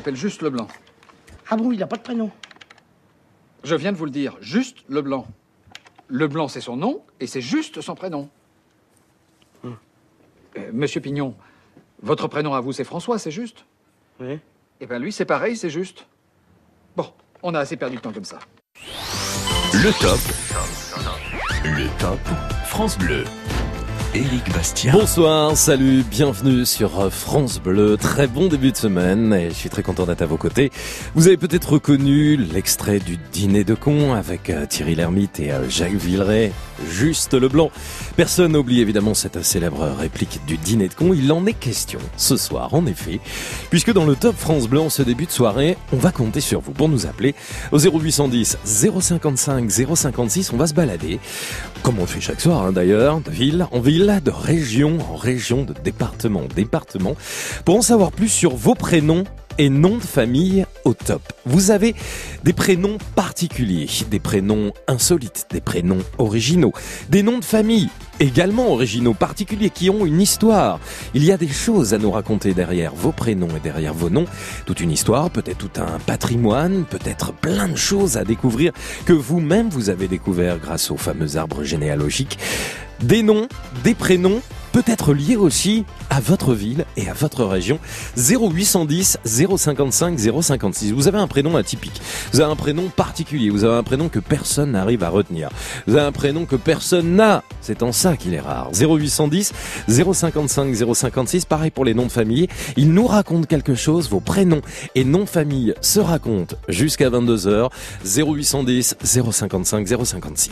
s'appelle Juste Leblanc. Ah bon, il n'a pas de prénom Je viens de vous le dire, Juste Leblanc. Leblanc, c'est son nom, et c'est juste son prénom. Hum. Euh, Monsieur Pignon, votre prénom à vous, c'est François, c'est juste? Oui. Eh bien, lui, c'est pareil, c'est juste. Bon, on a assez perdu de temps comme ça. Le top. Le top France Bleu. Éric Bastien. Bonsoir, salut, bienvenue sur France Bleu. Très bon début de semaine et je suis très content d'être à vos côtés. Vous avez peut-être reconnu l'extrait du dîner de con avec euh, Thierry Lhermitte et euh, Jacques Villeray, juste le blanc. Personne n'oublie évidemment cette célèbre réplique du dîner de con. Il en est question ce soir, en effet, puisque dans le top France Bleu, en ce début de soirée, on va compter sur vous pour nous appeler au 0810 055 056. On va se balader, comme on le fait chaque soir hein, d'ailleurs, de ville en ville, de région en région, de département en département, pour en savoir plus sur vos prénoms et noms de famille au top. Vous avez des prénoms particuliers, des prénoms insolites, des prénoms originaux, des noms de famille également originaux, particuliers, qui ont une histoire. Il y a des choses à nous raconter derrière vos prénoms et derrière vos noms. Toute une histoire, peut-être tout un patrimoine, peut-être plein de choses à découvrir que vous-même vous avez découvert grâce au fameux arbre généalogique. Des noms, des prénoms, peut-être liés aussi à votre ville et à votre région. 0810 055 056. Vous avez un prénom atypique. Vous avez un prénom particulier. Vous avez un prénom que personne n'arrive à retenir. Vous avez un prénom que personne n'a. C'est en ça qu'il est rare. 0810 055 056. Pareil pour les noms de famille. Ils nous racontent quelque chose. Vos prénoms et noms de famille se racontent jusqu'à 22h. 0810 055 056.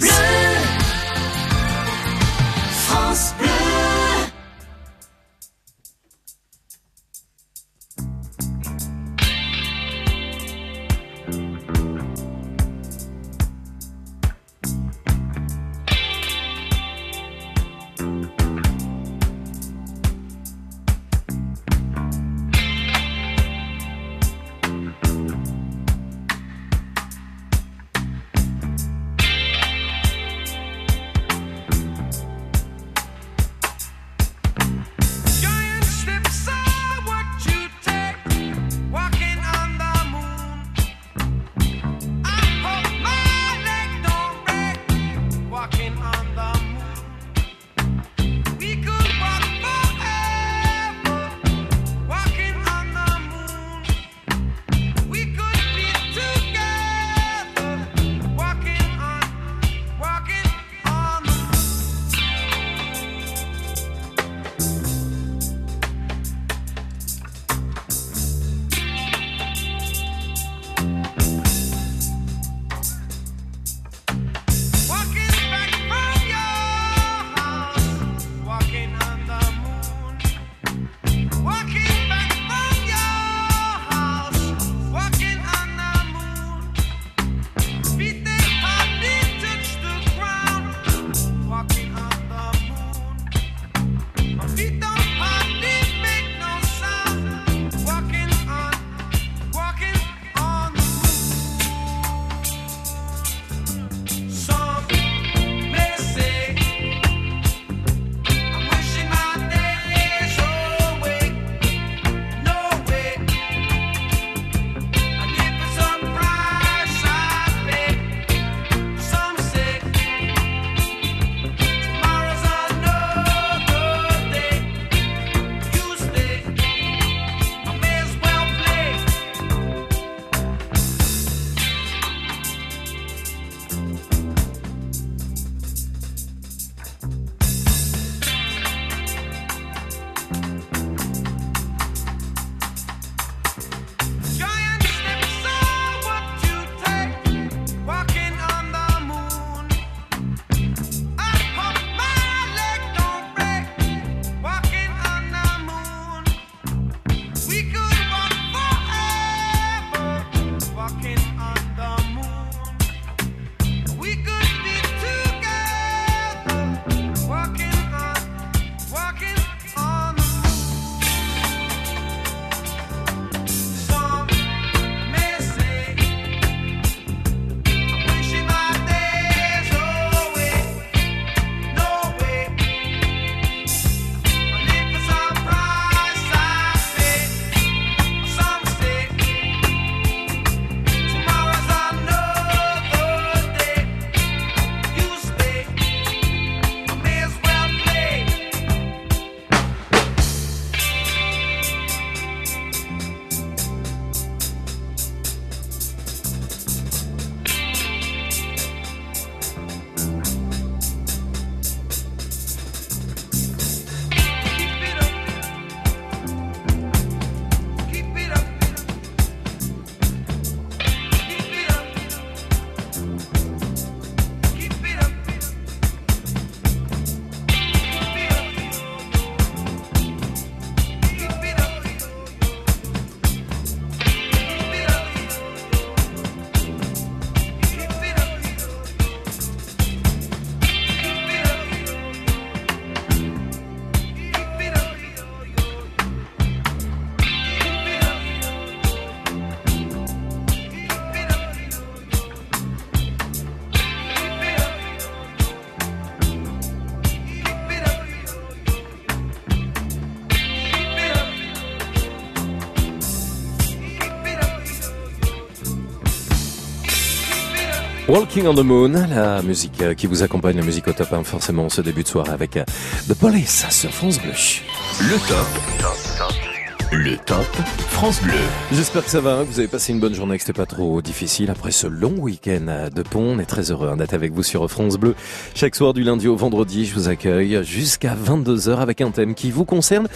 Walking on the Moon, la musique euh, qui vous accompagne, la musique au top, hein, forcément, ce début de soirée avec euh, The Police sur France Bleu. Le top. Le top France Bleu. J'espère que ça va, hein, que vous avez passé une bonne journée, que c'était pas trop difficile après ce long week-end de pont. On est très heureux hein, d'être avec vous sur France Bleu. Chaque soir du lundi au vendredi, je vous accueille jusqu'à 22h avec un thème qui vous concerne,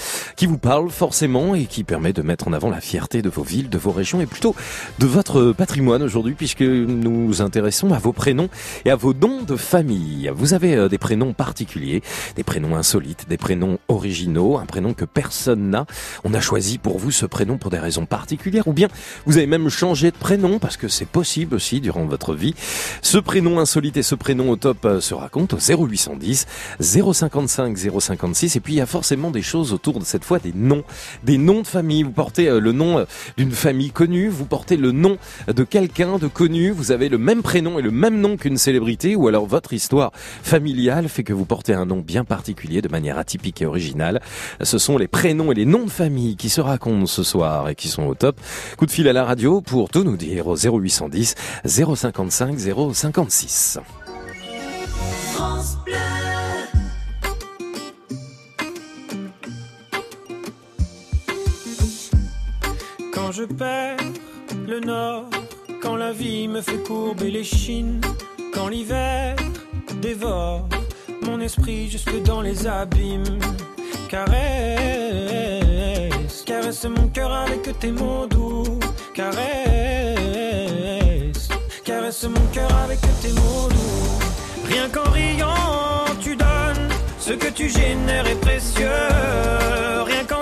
qui vous parle forcément et qui permet de mettre en avant la fierté de vos villes, de vos régions et plutôt de votre patrimoine aujourd'hui puisque nous intéressons à vos prénoms et à vos noms de famille. Vous avez euh, des prénoms particuliers, des prénoms insolites, des prénoms originaux, un prénom que personne n'a. On a choisi pour vous ce prénom pour des raisons particulières ou bien vous avez même changé de prénom parce que c'est possible aussi durant votre vie. Ce prénom insolite et ce prénom au top euh, se racontent au 0810 055 056 et puis il y a forcément des choses autour de cette des noms, des noms de famille. Vous portez euh, le nom euh, d'une famille connue, vous portez le nom de quelqu'un de connu, vous avez le même prénom et le même nom qu'une célébrité ou alors votre histoire familiale fait que vous portez un nom bien particulier de manière atypique et originale. Ce sont les prénoms et les noms de famille qui se racontent ce soir et qui sont au top. Coup de fil à la radio pour tout nous dire au 0810 055 056. France Bleu. Je perds le nord, quand la vie me fait courber les chines, quand l'hiver dévore mon esprit jusque dans les abîmes. Caresse, caresse mon cœur avec tes mots doux. Caresse, caresse mon cœur avec tes mots doux. Rien qu'en riant, tu donnes ce que tu génères est précieux. Rien qu'en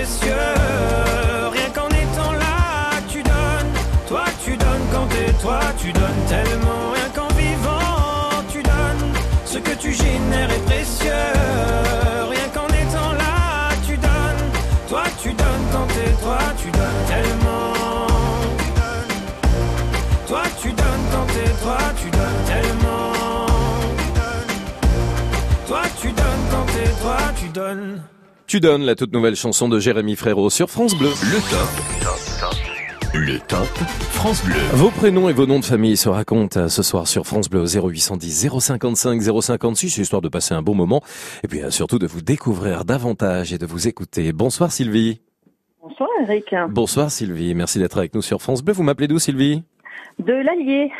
est précieux. Rien qu'en étant là, tu donnes. Toi, tu donnes quand t'es toi, tu donnes tellement. Toi, tu donnes quand t'es toi, tu donnes tellement. Toi, tu donnes quand t'es toi, tu donnes. Tu donnes la toute nouvelle chanson de Jérémy Frérot sur France Bleu. Le top. Le top France Bleu. Vos prénoms et vos noms de famille se racontent euh, ce soir sur France Bleu au 0810 055 056, histoire de passer un bon moment et puis euh, surtout de vous découvrir davantage et de vous écouter. Bonsoir Sylvie. Bonsoir Eric. Bonsoir Sylvie, merci d'être avec nous sur France Bleu. Vous m'appelez d'où Sylvie? De l'Allier.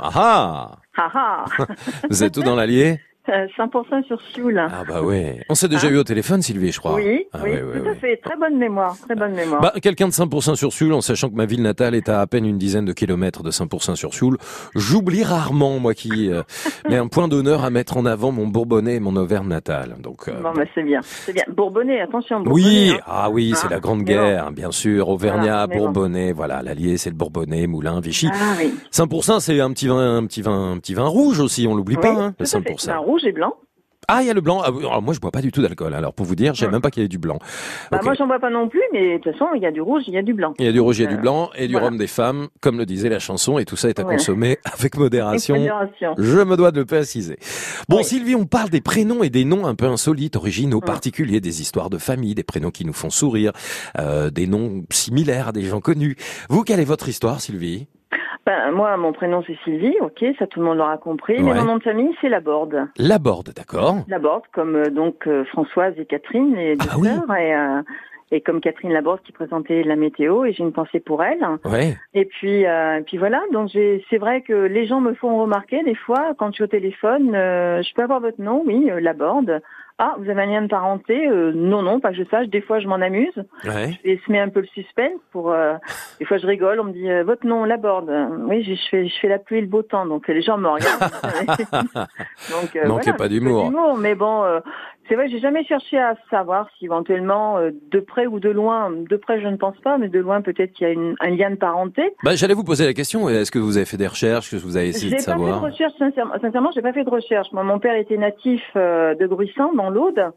Ah ah Ah ah. Vous êtes où dans l'Allier? 100% sur Sioule. Ah bah ouais. On s'est déjà eu au téléphone, Sylvie, je crois. oui, Ah oui, ouais, tout à fait. Très bonne mémoire, très bonne mémoire. Bah, quelqu'un de 5% sur Sioule, en sachant que ma ville natale est à à peine une dizaine de kilomètres de 5% sur Sioule. J'oublie rarement, moi qui euh, mets un point d'honneur à mettre en avant mon Bourbonnais et mon Auvergne natale. Donc, euh, bon, bah, c'est bien, c'est bien. Bourbonnais, attention, Bourbonnais. oui, hein. ah oui, c'est Ah, la grande bon. guerre, bien sûr. Auvergnat, Voilà, mais bon. Bourbonnais, voilà, l'Allier, c'est le Bourbonnais, Moulin, Vichy. Ah oui. 5%, c'est un petit vin, un petit vin, un petit vin rouge aussi, on l'oublie pas, Oui, hein, le tout à fait. 5%. Rouge et blanc. Ah, il y a le blanc. Ah, alors moi, je bois pas du tout d'alcool. Alors, pour vous dire, je savais même pas qu'il y avait du blanc. Bah, Ok. moi, j'en vois pas non plus, mais de toute façon, il y a du rouge, il y a du blanc. Il y a du rouge, il y a du Euh, blanc et du voilà. rhum des femmes, comme le disait la chanson, et tout ça est à Ouais. consommer avec modération. Avec modération. Je me dois de le préciser. Bon, Oui. Sylvie, on parle des prénoms et des noms un peu insolites, originaux, Mm. particuliers, des histoires de famille, des prénoms qui nous font sourire, euh, des noms similaires à des gens connus. Vous, quelle est votre histoire, Sylvie? Ben, moi, mon prénom, c'est Sylvie, ok, ça tout le monde l'aura compris. Mais mon nom de famille, c'est Laborde. Laborde, d'accord Laborde, comme euh, donc euh, Françoise et Catherine, les deux Ah oui. sœurs, et, euh, et comme Catherine Laborde qui présentait la météo, et j'ai une pensée pour elle. Ouais. Et puis, euh, et puis voilà. Donc c'est vrai que les gens me font remarquer des fois quand je suis au téléphone. euh, je peux avoir votre nom, oui, euh, Laborde. Ah, vous avez un lien de parenté Euh, Non, non, pas que je sache. Des fois, je m'en amuse Ouais. et se met un peu le suspense. Pour euh, des fois, je rigole. On me dit euh, votre nom, Laborde. Oui, je, je fais, je fais la pluie et le beau temps. Donc les gens me regardent. donc euh, Manquez voilà, pas d'humour. Mais bon, euh, c'est vrai, j'ai jamais cherché à savoir si éventuellement euh, de près ou de loin. De près, je ne pense pas, mais de loin, peut-être qu'il y a une- un lien de parenté. Bah, j'allais vous poser la question. Est-ce que vous avez fait des recherches, que vous avez essayé J'ai de pas fait savoir? de recherche, sincèrement. Sincèrement, j'ai pas fait de recherche. Moi, mon père était natif euh, de Gruissant, dans l'Aude.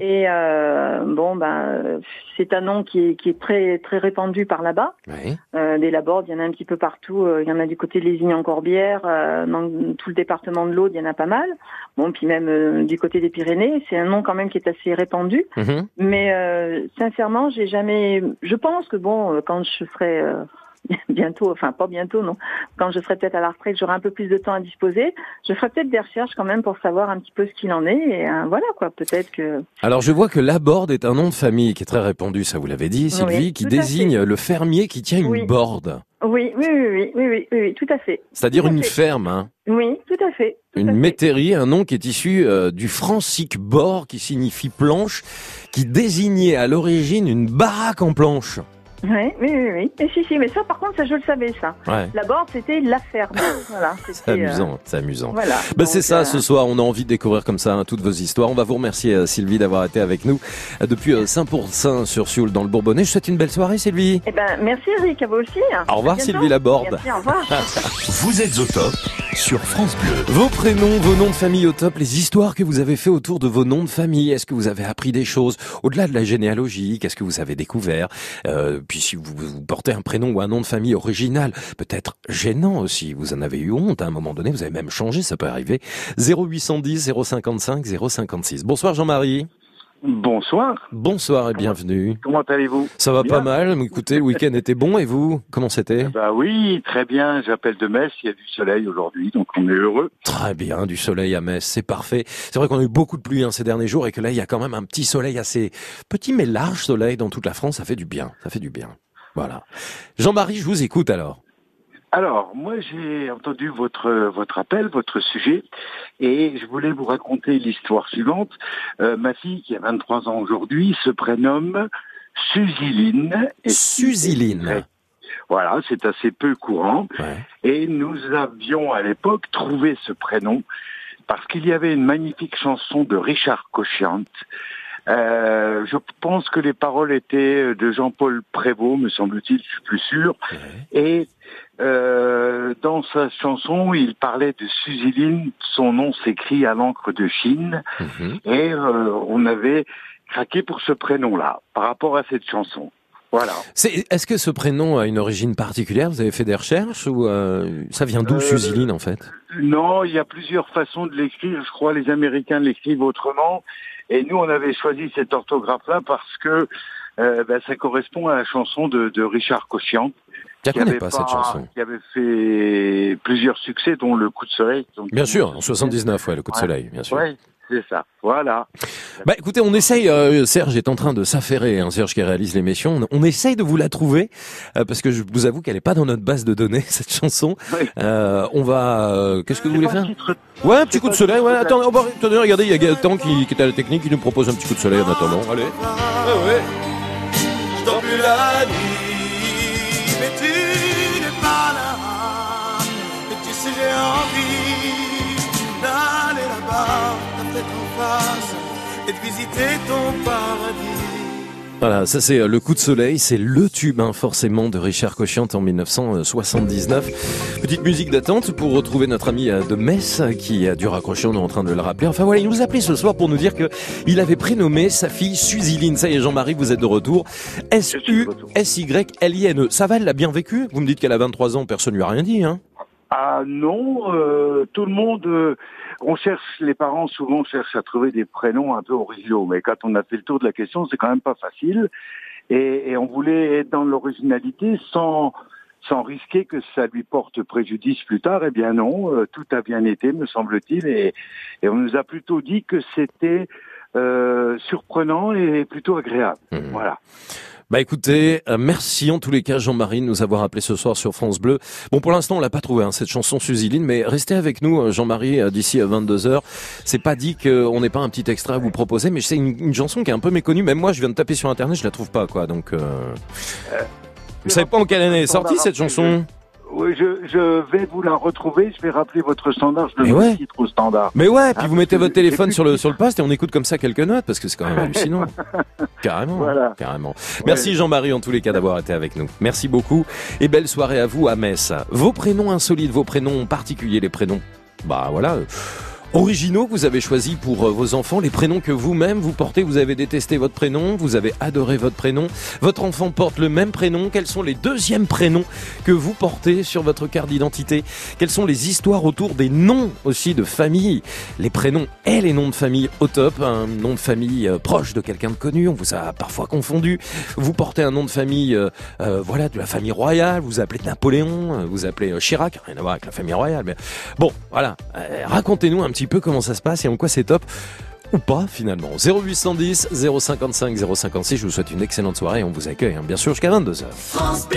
Et euh, bon, ben, c'est un nom qui est, qui est très très répandu par là-bas. Ouais. Euh, des Labordes, il y en a un petit peu partout. Euh, Il y en a du côté de Lézignan-Corbière, euh, dans tout le département de l'Aude, il y en a pas mal. Bon, puis même euh, du côté des Pyrénées, c'est un nom quand même qui est assez répandu. Mhm. Mais euh, sincèrement, j'ai jamais. Je pense que bon, quand je serai euh, bientôt, enfin pas bientôt, non, quand je serai peut-être à la retraite, j'aurai un peu plus de temps à disposer. Je ferai peut-être des recherches quand même pour savoir un petit peu ce qu'il en est. Et euh, voilà quoi, peut-être que. Alors je vois que Laborde est un nom de famille qui est très répandu, ça vous l'avez dit, Sylvie, Oui, qui désigne le fermier qui tient une borde, Oui, oui, oui, oui, oui, oui, oui, oui, tout à fait. c'est-à-dire une fait. ferme, hein, Oui, tout à fait. tout à une fait. métairie, un nom qui est issu euh, du francique bord, qui signifie planche, qui désignait à l'origine une baraque en planche. Oui, oui, oui, oui. Mais si, si, mais ça, par contre, ça, je le savais, ça. Ouais, La borde, c'était la ferme. voilà. c'est euh, amusant, c'est amusant. voilà. Bah c'est ça, euh, ce soir, on a envie de découvrir comme ça hein, toutes vos histoires. On va vous remercier, euh, Sylvie, d'avoir été avec nous depuis euh, Saint-Pourçain sur Sioule dans le Bourbonnais. Je vous souhaite une belle soirée, Sylvie. Eh ben, merci, Eric, à vous aussi. Au revoir. Sylvie Laborde. Merci, au revoir. Vous êtes au top sur France Bleu. Vos prénoms, vos noms de famille au top, les histoires que vous avez fait autour de vos noms de famille. Est-ce que vous avez appris des choses au-delà de la généalogie? Qu'est-ce que vous avez découvert? Euh, Puis si vous, vous portez un prénom ou un nom de famille original, peut-être gênant aussi. Vous en avez eu honte à un moment donné. Vous avez même changé, ça peut arriver. 0810 055 056. Bonsoir Jean-Marie. Bonsoir, Bonsoir et bienvenue. comment allez-vous? Ça va Bien. pas mal. Écoutez, le week-end était bon et vous Comment c'était? Bah oui, très bien, j'appelle de Metz, il y a du soleil aujourd'hui, donc on est heureux. Très bien, du soleil à Metz, c'est parfait. C'est vrai qu'on a eu beaucoup de pluie hein, ces derniers jours et que là, il y a quand même un petit soleil assez petit mais large soleil dans toute la France. Ça fait du bien, ça fait du bien. Voilà. Jean-Marie, je vous écoute alors. Alors, moi j'ai entendu votre votre appel, votre sujet, et je voulais vous raconter l'histoire suivante. Euh, ma fille, qui a 23 ans aujourd'hui, se prénomme Suziline. Et Suziline. Voilà, c'est assez peu courant. Ouais. Et nous avions à l'époque trouvé ce prénom parce qu'il y avait une magnifique chanson de Richard Cochiant. Euh, je pense que les paroles étaient de Jean-Paul Prévost, me semble-t-il, je suis plus sûr. Et euh, dans sa chanson, il parlait de Suziline, son nom s'écrit à l'encre de Chine, Mhm. et euh, on avait craqué pour ce prénom-là par rapport à cette chanson. Voilà. C'est- Est-ce que ce prénom a une origine particulière? Vous avez fait des recherches ou euh, ça vient d'où Euh, Suziline en fait? Non, il y a plusieurs façons de l'écrire. Je crois les Américains l'écrivent autrement. Et nous, on avait choisi cette orthographe-là parce que euh, ben, ça correspond à la chanson de, de Richard. Je la qui connais avait pas cette chanson. Qui avait fait plusieurs succès, dont Le Coup de Soleil. Bien sûr, en 79, ouais, le coup de soleil, bien sûr. Ouais. C'est ça. Voilà. Bah écoutez, on essaye, euh, Serge est en train de s'affairer, hein, Serge qui réalise l'émission, on, on essaye de vous la trouver, euh, parce que je vous avoue qu'elle est pas dans notre base de données, cette chanson. Oui. Euh, on va... euh, Qu'est-ce que vous voulez faire titre- Ouais, un petit coup de soleil, le ouais, attendez, on va- attendez, regardez, il y a Gaëtan qui, qui est à la technique, qui nous propose un petit coup de soleil en attendant, allez. Ouais, ouais. Je dors plus la nuit, et de visiter ton paradis. Voilà, ça c'est euh, le coup de soleil, c'est le tube hein, forcément de Richard Cochiante en 1979. Petite musique d'attente pour retrouver notre ami euh, de Metz euh, qui a dû raccrocher, on est en train de le rappeler. Enfin voilà, il nous a appelé ce soir pour nous dire que il avait prénommé sa fille Suziline. Ça y est, Jean-Marie, vous êtes de retour. suis de retour. S-U-S-Y-L-I-N-E. Ça va, elle l'a bien vécu? Vous me dites qu'elle a 23 ans, personne lui a rien dit, hein? Ah non, euh, tout le monde, euh, on cherche, les parents souvent cherchent à trouver des prénoms un peu originaux, mais quand on a fait le tour de la question, c'est quand même pas facile. Et, et on voulait être dans l'originalité sans sans risquer que ça lui porte préjudice plus tard. Eh bien non, euh, tout a bien été, me semble-t-il, et, et on nous a plutôt dit que c'était euh, surprenant et plutôt agréable. Mhm. Voilà. Bah écoutez, euh, merci en tous les cas Jean-Marie de nous avoir appelé ce soir sur France Bleu. Bon pour l'instant on l'a pas trouvé hein, cette chanson Suziline, mais restez avec nous euh, Jean-Marie euh, d'ici à 22h. C'est pas dit qu'on n'ait pas un petit extrait à vous proposer, mais c'est une, une chanson qui est un peu méconnue. Même moi je viens de taper sur internet, je la trouve pas quoi. Donc euh... vous savez pas en quelle année est sortie cette chanson? Oui, je, je vais vous la retrouver. Je vais rappeler votre standard. Je le ouais. titre au standard. Mais ouais, puis Ah, vous mettez que votre téléphone sur le sur le poste et on écoute comme ça quelques notes parce que c'est quand même hallucinant. carrément, Voilà. carrément. Merci Jean-Marie en tous les cas d'avoir été avec nous. Merci beaucoup et belle soirée à vous à Metz. Vos prénoms insolites, vos prénoms particuliers, les prénoms, bah voilà. Originaux vous avez choisis pour euh, vos enfants, les prénoms que vous-même vous portez, vous avez détesté votre prénom, vous avez adoré votre prénom, votre enfant porte le même prénom, quels sont les deuxièmes prénoms que vous portez sur votre carte d'identité, quelles sont les histoires autour des noms aussi de famille, les prénoms et les noms de famille au top, un nom de famille euh, proche de quelqu'un de connu, on vous a parfois confondu, vous portez un nom de famille, euh, euh, voilà, de la famille royale, vous appelez Napoléon, vous appelez Chirac, rien à voir avec la famille royale, mais bon, voilà, racontez-nous un petit peu comment ça se passe et en quoi c'est top. Ou pas finalement. 0810 055 056. Je vous souhaite une excellente soirée et on vous accueille hein, bien sûr jusqu'à 22h. France.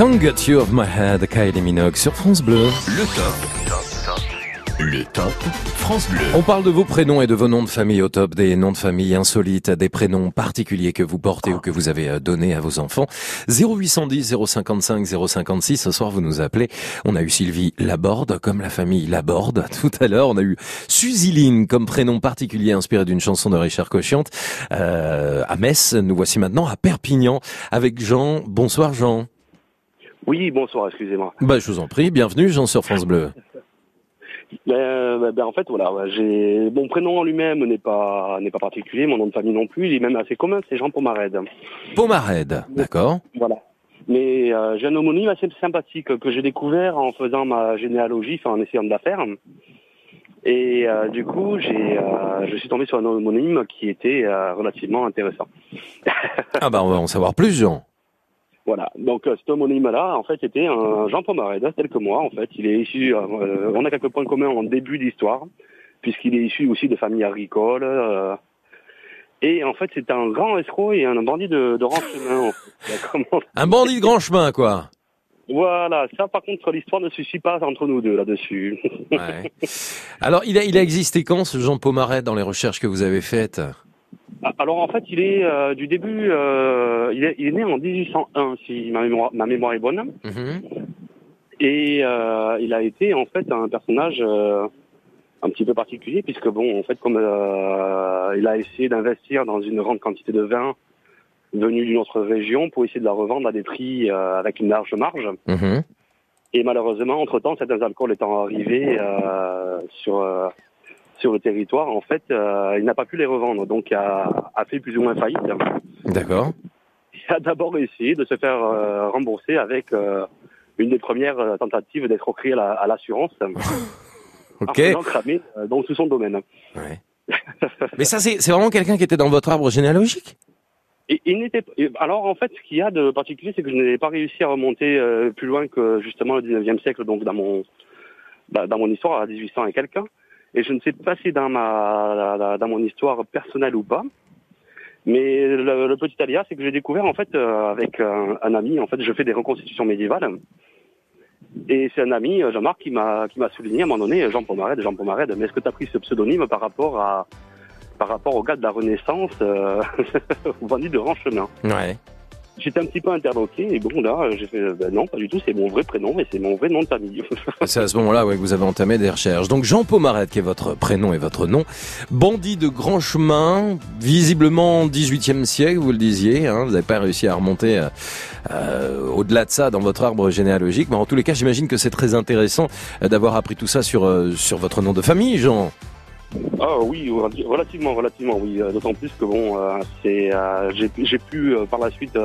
Can't Get You Off My Head, Kylie Minogue sur France Bleu. Le top. Le top France Bleu. On parle de vos prénoms et de vos noms de famille au top, des noms de famille insolites, des prénoms particuliers que vous portez ou que vous avez euh, donnés à vos enfants. 0810 055 056, ce soir vous nous appelez. On a eu Sylvie Laborde, comme la famille Laborde. Tout à l'heure, on a eu Suziline comme prénom particulier inspiré d'une chanson de Richard Cochiante. Euh, à Metz, nous voici maintenant à Perpignan avec Jean. Bonsoir Jean. Oui, bonsoir, excusez-moi. Bah, je vous en prie, bienvenue Jean sur France Bleu. Ben, ben, en fait, voilà, ouais, j'ai mon prénom en lui-même n'est pas n'est pas particulier, mon nom de famille non plus, il est même assez commun, c'est Jean Pomarède. Pomarède, d'accord. Voilà. Mais euh, j'ai un homonyme assez sympathique que j'ai découvert en faisant ma généalogie, enfin en essayant de la faire. Et euh, du coup, j'ai, euh, je suis tombé sur un homonyme qui était euh, relativement intéressant. Ah bah on va en savoir plus Jean. Voilà. Donc euh, cet homonyme-là, en fait, était un Jean Pomarède, tel que moi. En fait, il est issu. euh, on a quelques points communs en début d'histoire, puisqu'il est issu aussi de familles agricoles. euh, et en fait, c'est un grand escroc et un bandit de, de rang chemin. en fait. Un bandit de grand chemin quoi. Voilà. Ça, par contre, l'histoire ne se suit pas entre nous deux là-dessus. Ouais. Alors, il a, il a existé quand ce Jean Pomarède dans les recherches que vous avez faites? Alors en fait, il est euh, du début. euh, il, est, il est né en 1801, si ma mémoire, ma mémoire est bonne. Mhm. Et euh, il a été en fait un personnage euh, un petit peu particulier puisque bon, en fait, comme euh, il a essayé d'investir dans une grande quantité de vin venu d'une autre région pour essayer de la revendre à des prix euh, avec une large marge. Mhm. Et malheureusement, entre-temps, certains alcools étant arrivés euh, sur euh, sur le territoire, en fait, euh, il n'a pas pu les revendre, donc a, a fait plus ou moins faillite. D'accord. Il a d'abord essayé de se faire euh, rembourser avec euh, une des premières tentatives d'escroquerie à la- à l'assurance, Ok. cramer sous son domaine. Ouais. Mais ça, c'est vraiment quelqu'un qui était dans votre arbre généalogique? Et il n'était alors en fait, ce qu'il y a de particulier, c'est que je n'ai pas réussi à remonter euh, plus loin que justement le 19e siècle, donc dans mon bah, dans mon histoire à 1800 et quelqu'un. Et je ne sais pas si dans ma dans mon histoire personnelle ou pas. Mais le, petit aléa, c'est que j'ai découvert en fait euh, avec un, ami, en fait, je fais des reconstitutions médiévales. Et c'est un ami, euh, Jean-Marc, qui m'a qui m'a souligné à un moment donné, Jean Pomarède, Jean Pomarède, mais est-ce que tu as pris ce pseudonyme par rapport à par rapport au gars de la Renaissance, euh, au de Ranchemin? Ouais. J'étais un petit peu interloqué et bon là j'ai fait ben non pas du tout c'est mon vrai prénom et c'est mon vrai nom de famille. C'est à ce moment-là ouais, que vous avez entamé des recherches. Donc Jean Pomarède, qui est votre prénom et votre nom, bandit de grand chemin, visiblement 18e siècle, vous le disiez, hein, vous n'avez pas réussi à remonter euh, euh, au-delà de ça dans votre arbre généalogique, mais en tous les cas, j'imagine que c'est très intéressant euh, d'avoir appris tout ça sur euh, sur votre nom de famille, Jean. Ah oui relativement relativement oui euh, d'autant plus que bon euh, c'est euh, j'ai pu par la suite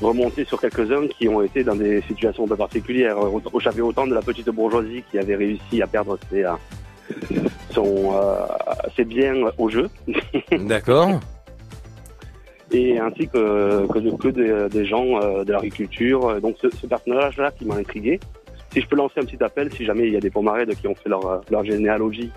remonter sur quelques-uns qui ont été dans des situations un peu particulières. J'avais autant de la petite bourgeoisie qui avait réussi à perdre ses son ses biens au jeu D'accord. et ainsi que, que, de- que des, des gens de l'agriculture. Donc ce, ce personnage-là qui m'a intrigué. Si je peux lancer un petit appel, si jamais il y a des pomarèdes qui ont fait leur, leur généalogie,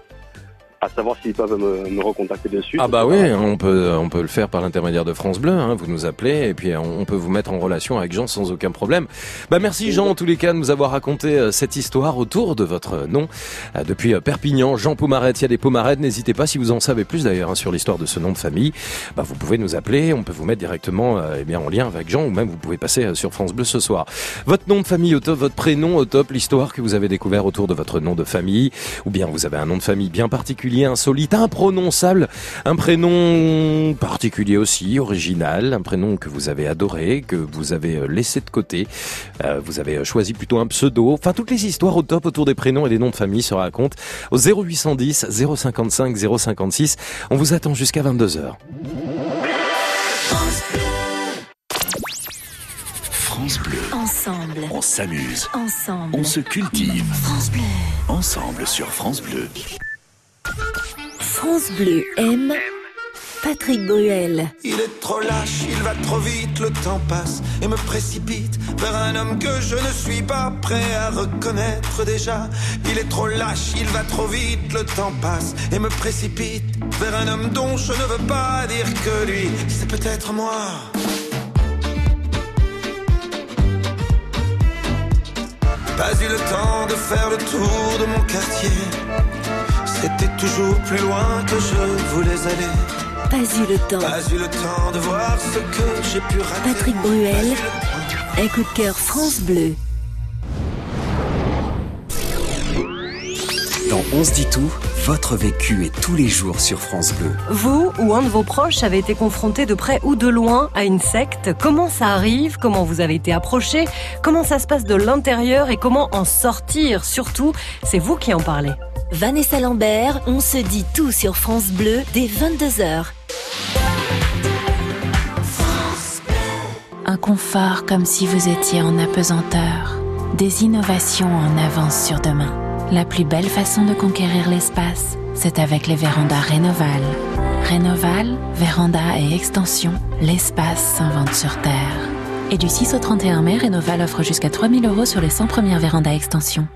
à savoir s'ils peuvent me, recontacter dessus. Ah bah oui, on peut on peut le faire par l'intermédiaire de France Bleu. Hein, vous nous appelez et puis on on peut vous mettre en relation avec Jean sans aucun problème. Bah merci Jean en tous les cas de nous avoir raconté euh, cette histoire autour de votre nom Euh, depuis euh, Perpignan. Jean Pomarette, il y a des Pomarettes. N'hésitez pas si vous en savez plus d'ailleurs hein, sur l'histoire de ce nom de famille. Bah vous pouvez nous appeler, on peut vous mettre directement euh, eh bien en lien avec Jean ou même vous pouvez passer euh, sur France Bleu ce soir. Votre nom de famille au top, votre prénom au top, l'histoire que vous avez découvert autour de votre nom de famille ou bien vous avez un nom de famille bien particulier, insolite, imprononçable, un prénom particulier aussi, original, un prénom que vous avez adoré, que vous avez euh, laissé de côté, Euh, vous avez euh, choisi plutôt un pseudo, enfin toutes les histoires au top autour des prénoms et des noms de famille se racontent au 0810 055 056. On vous attend jusqu'à 22h. France Bleu. Ensemble, On s'amuse. ensemble. On se cultive. France Bleu. Ensemble sur France Bleu. France Bleu aime Patrick Bruel. Il est trop lâche, il va trop vite, le temps passe et me précipite vers un homme que je ne suis pas prêt à reconnaître déjà. Il est trop lâche, il va trop vite, le temps passe et me précipite vers un homme dont je ne veux pas dire que lui, c'est peut-être moi. Pas eu le temps de faire le tour de mon quartier. C'était toujours plus loin que je voulais aller. Pas eu le temps. Pas eu le temps de voir ce que j'ai pu rater. Patrick Bruel, un coup de cœur France Bleu. Dans On se dit tout, votre vécu est tous les jours sur France Bleu. Vous ou un de vos proches avez été confronté de près ou de loin à une secte Comment ça arrive? Comment vous avez été approché? Comment ça se passe de l'intérieur et comment en sortir? Surtout, c'est vous qui en parlez. Vanessa Lambert, on se dit tout sur France Bleu dès 22h. Un confort comme si vous étiez en apesanteur. Des innovations en avance sur demain. La plus belle façon de conquérir l'espace, c'est avec les vérandas Rénoval. Rénoval, véranda et extension, l'espace s'invente sur Terre. Et du 6 au 31 mai, Rénoval offre jusqu'à 3000 euros sur les 100 premières vérandas extension.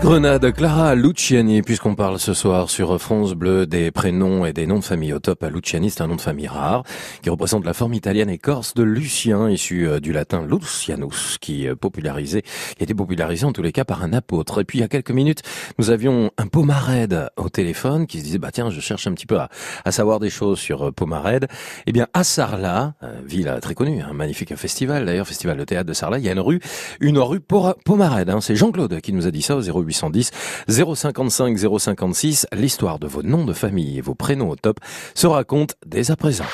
Grenade. La grenade, Clara Luciani, puisqu'on parle ce soir sur France Bleu des prénoms et des noms de famille au top. Luciani, c'est un nom de famille rare qui représente la forme italienne et corse de Lucien, issu euh, du latin Lucianus, qui euh, popularisé, qui a été popularisé en tous les cas par un apôtre. Et puis il y a quelques minutes, nous avions un Pomarède au téléphone qui se disait, bah tiens, je cherche un petit peu à, à savoir des choses sur euh, Pomarède. Eh bien, à Sarlat, ville très connue, un magnifique festival d'ailleurs, festival de théâtre de Sarlat, il y a une rue, une rue Pomarède. Hein. C'est Jean-Claude qui nous a dit ça au 0810 055 056. L'histoire de vos noms de famille et vos prénoms au top se raconte dès à présent.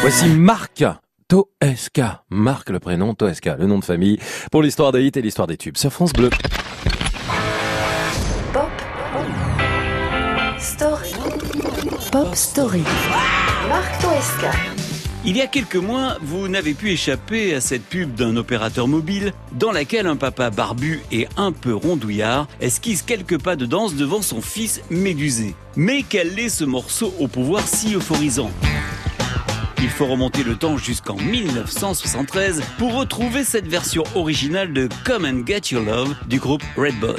Voici Marc Toeska. Marc le prénom, Toeska le nom de famille pour l'histoire des hits et l'histoire des tubes sur France Bleu. Pop Story. Pop Story. Marc Toeska. Il y a quelques mois, vous n'avez pu échapper à cette pub d'un opérateur mobile dans laquelle un papa barbu et un peu rondouillard esquisse quelques pas de danse devant son fils médusé. Mais quel est ce morceau au pouvoir si euphorisant? Il faut remonter le temps jusqu'en 1973 pour retrouver cette version originale de Come and Get Your Love du groupe Redbone.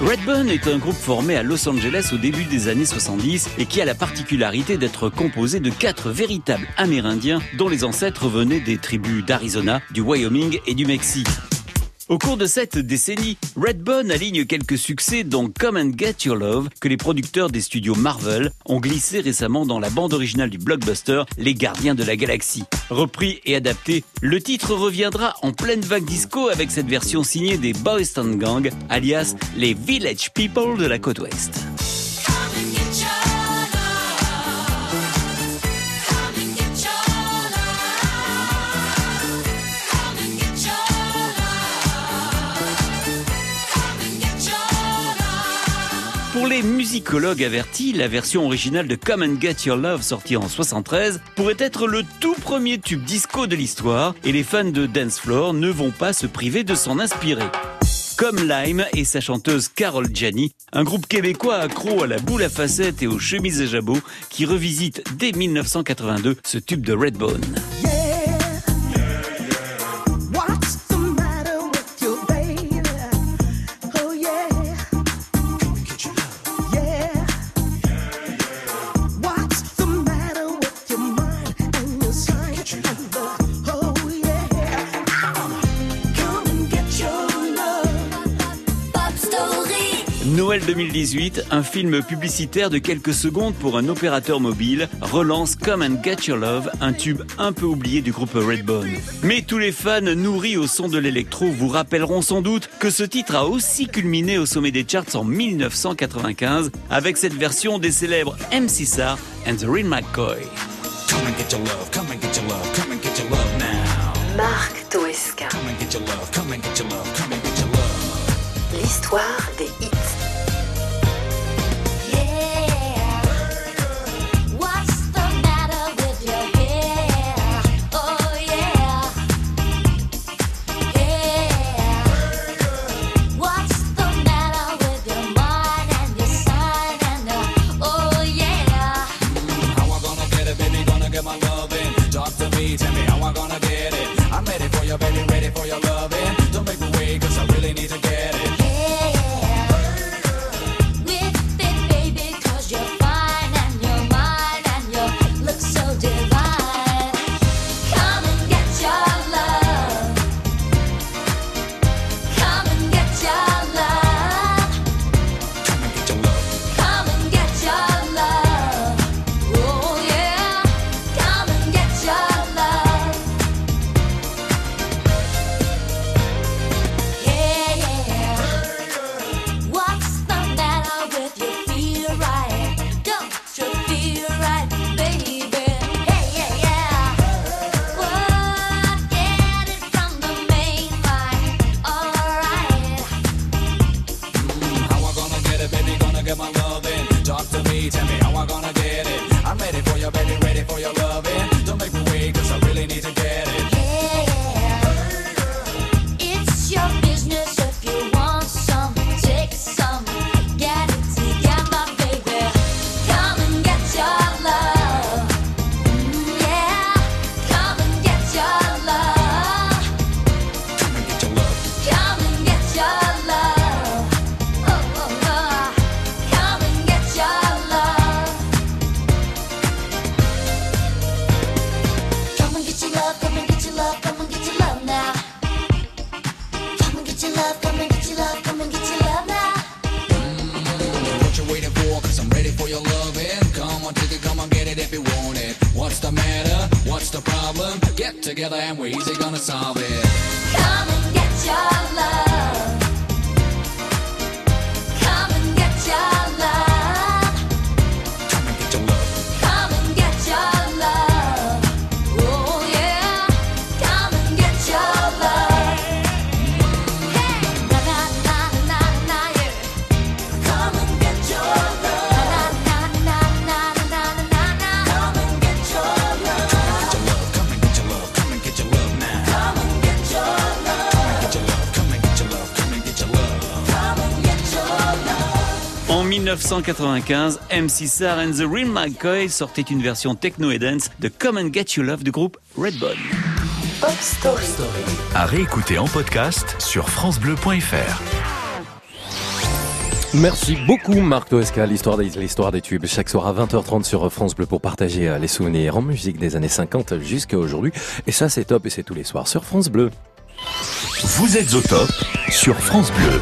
Redbone est un groupe formé à Los Angeles au début des années 70 et qui a la particularité d'être composé de quatre véritables Amérindiens dont les ancêtres venaient des tribus d'Arizona, du Wyoming et du Mexique. Au cours de cette décennie, Redbone aligne quelques succès dont Come and Get Your Love que les producteurs des studios Marvel ont glissé récemment dans la bande originale du blockbuster Les Gardiens de la Galaxie. Repris et adapté, le titre reviendra en pleine vague disco avec cette version signée des Boys Town Gang, alias les Village People de la côte ouest. Les musicologues avertis, la version originale de Come and Get Your Love sortie en 73 pourrait être le tout premier tube disco de l'histoire et les fans de Dance Floor ne vont pas se priver de s'en inspirer. Comme Lime et sa chanteuse Carol Gianni, un groupe québécois accro à la boule à facettes et aux chemises à jabot qui revisite dès 1982 ce tube de Redbone. Noël 2018, un film publicitaire de quelques secondes pour un opérateur mobile relance Come and Get Your Love, un tube un peu oublié du groupe Redbone. Mais tous les fans nourris au son de l'électro vous rappelleront sans doute que ce titre a aussi culminé au sommet des charts en 1995 avec cette version des célèbres MC Sar and the Real McCoy. Come and get your love, come and get your love, come and get your love now. Marc Toesca. Come and get your love, come and get your love, come and get your love. L'histoire des Together and we're easy gonna solve 1995, MC Sar and the Real McCoy sortait une version techno et dance de Come and Get You Love du groupe Redbone. Pop Story. À réécouter en podcast sur FranceBleu.fr. Merci beaucoup Marc Toesca, l'histoire des, l'histoire des tubes, chaque soir à 20h30 sur France Bleu pour partager euh, les souvenirs en musique des années 50 jusqu'à aujourd'hui. Et ça c'est top et c'est tous les soirs sur France Bleu. Vous êtes au top sur France Bleu.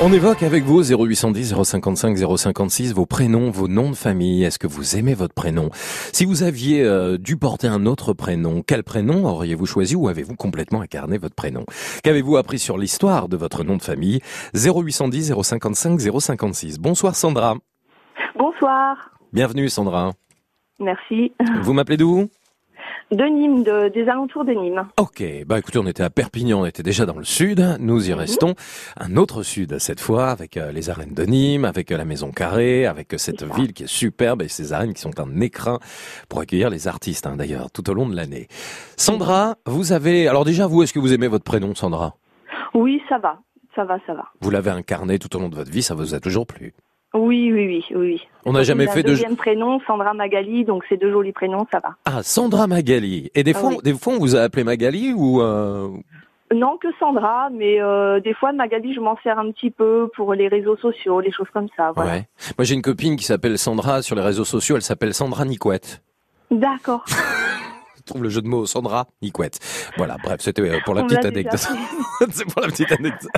On évoque avec vous 0810 055 056 vos prénoms, vos noms de famille. Est-ce que vous aimez votre prénom? Si vous aviez euh, dû porter un autre prénom, quel prénom auriez-vous choisi ou avez-vous complètement incarné votre prénom? Qu'avez-vous appris sur l'histoire de votre nom de famille? 0810 055 056. Bonsoir Sandra. Bonsoir. Bienvenue Sandra. Merci. Vous m'appelez d'où? De Nîmes, de- des alentours de Nîmes. Ok, bah écoutez, on était à Perpignan, on était déjà dans le sud, nous Mhm. y restons. Un autre sud cette fois, avec euh, les arènes de Nîmes, avec euh, la Maison Carrée, avec euh, cette ville qui est superbe et ces arènes qui sont un écrin pour accueillir les artistes hein, d'ailleurs tout au long de l'année. Sandra, vous avez... Alors déjà, vous, est-ce que vous aimez votre prénom Sandra? Oui, ça va. Ça va, ça va. Vous l'avez incarné tout au long de votre vie, ça vous a toujours plu? Oui, oui, oui, oui. On n'a jamais fait de... deuxième prénom, Sandra Magali, donc c'est deux jolis prénoms, ça va. Ah, Sandra Magali. Et des Ah fois, oui. des fois on vous a appelé Magali ou... euh, Non que Sandra, mais euh, des fois Magali, je m'en sers un petit peu pour les réseaux sociaux, les choses comme ça. Voilà. Ouais. Moi j'ai une copine qui s'appelle Sandra sur les réseaux sociaux, elle s'appelle Sandra Nicouette. D'accord. Je trouve le jeu de mots Sandra Nicouette. Voilà, bref, c'était euh, pour la petite anecdote. c'est pour la petite anecdote.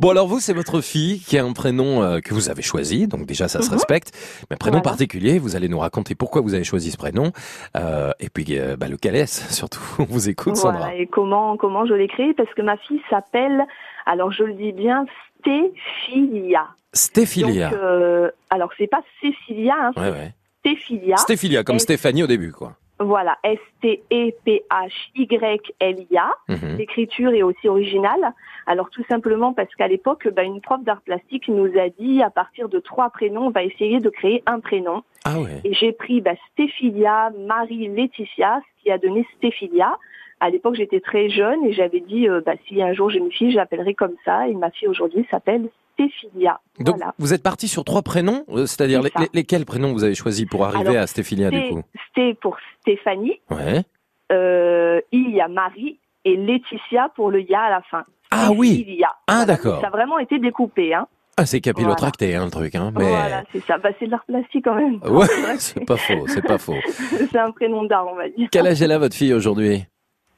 Bon alors vous, c'est votre fille qui a un prénom euh, que vous avez choisi, donc déjà ça se Mhm. respecte. Mais prénom Voilà. particulier, vous allez nous raconter pourquoi vous avez choisi ce prénom euh, et puis euh, bah, lequel est-ce surtout? On vous écoute Sandra. Voilà, et comment comment je l'ai créé Parce que ma fille s'appelle, alors je le dis bien, Stéphilia. Stéphilia. Euh, alors c'est pas Cécilia, hein, Ouais ouais. Stéphilia. Stéphilia comme Stéphanie au début quoi. Voilà, S-T-E-P-H-Y-L-I-A. Mhm. L'écriture est aussi originale. Alors tout simplement parce qu'à l'époque, bah, une prof d'art plastique nous a dit à partir de trois prénoms, on va essayer de créer un prénom. Ah ouais. Et j'ai pris bah, Stéphilia, Marie Laetitia, ce qui a donné Stéphilia. À l'époque, j'étais très jeune et j'avais dit, euh, bah, si un jour j'ai une fille, je l'appellerai comme ça. Et ma fille aujourd'hui s'appelle Stéphilia. Donc voilà. vous êtes parti sur trois prénoms, euh, c'est-à-dire les- les- lesquels prénoms vous avez choisi pour arriver Alors, à Stéphilia du coup Sté pour Stéphanie, Ouais. euh, il y a Marie et Laetitia pour le ya à la fin. Ah oui. Ah Voilà, d'accord. Ça a vraiment été découpé, hein. Ah c'est capillotracté hein, le truc hein. Mais Voilà, c'est ça. Bah, c'est de l'art plastique quand même. ouais, C'est pas faux, c'est pas faux. c'est un prénom d'art, on va dire. Quel âge elle a votre fille aujourd'hui?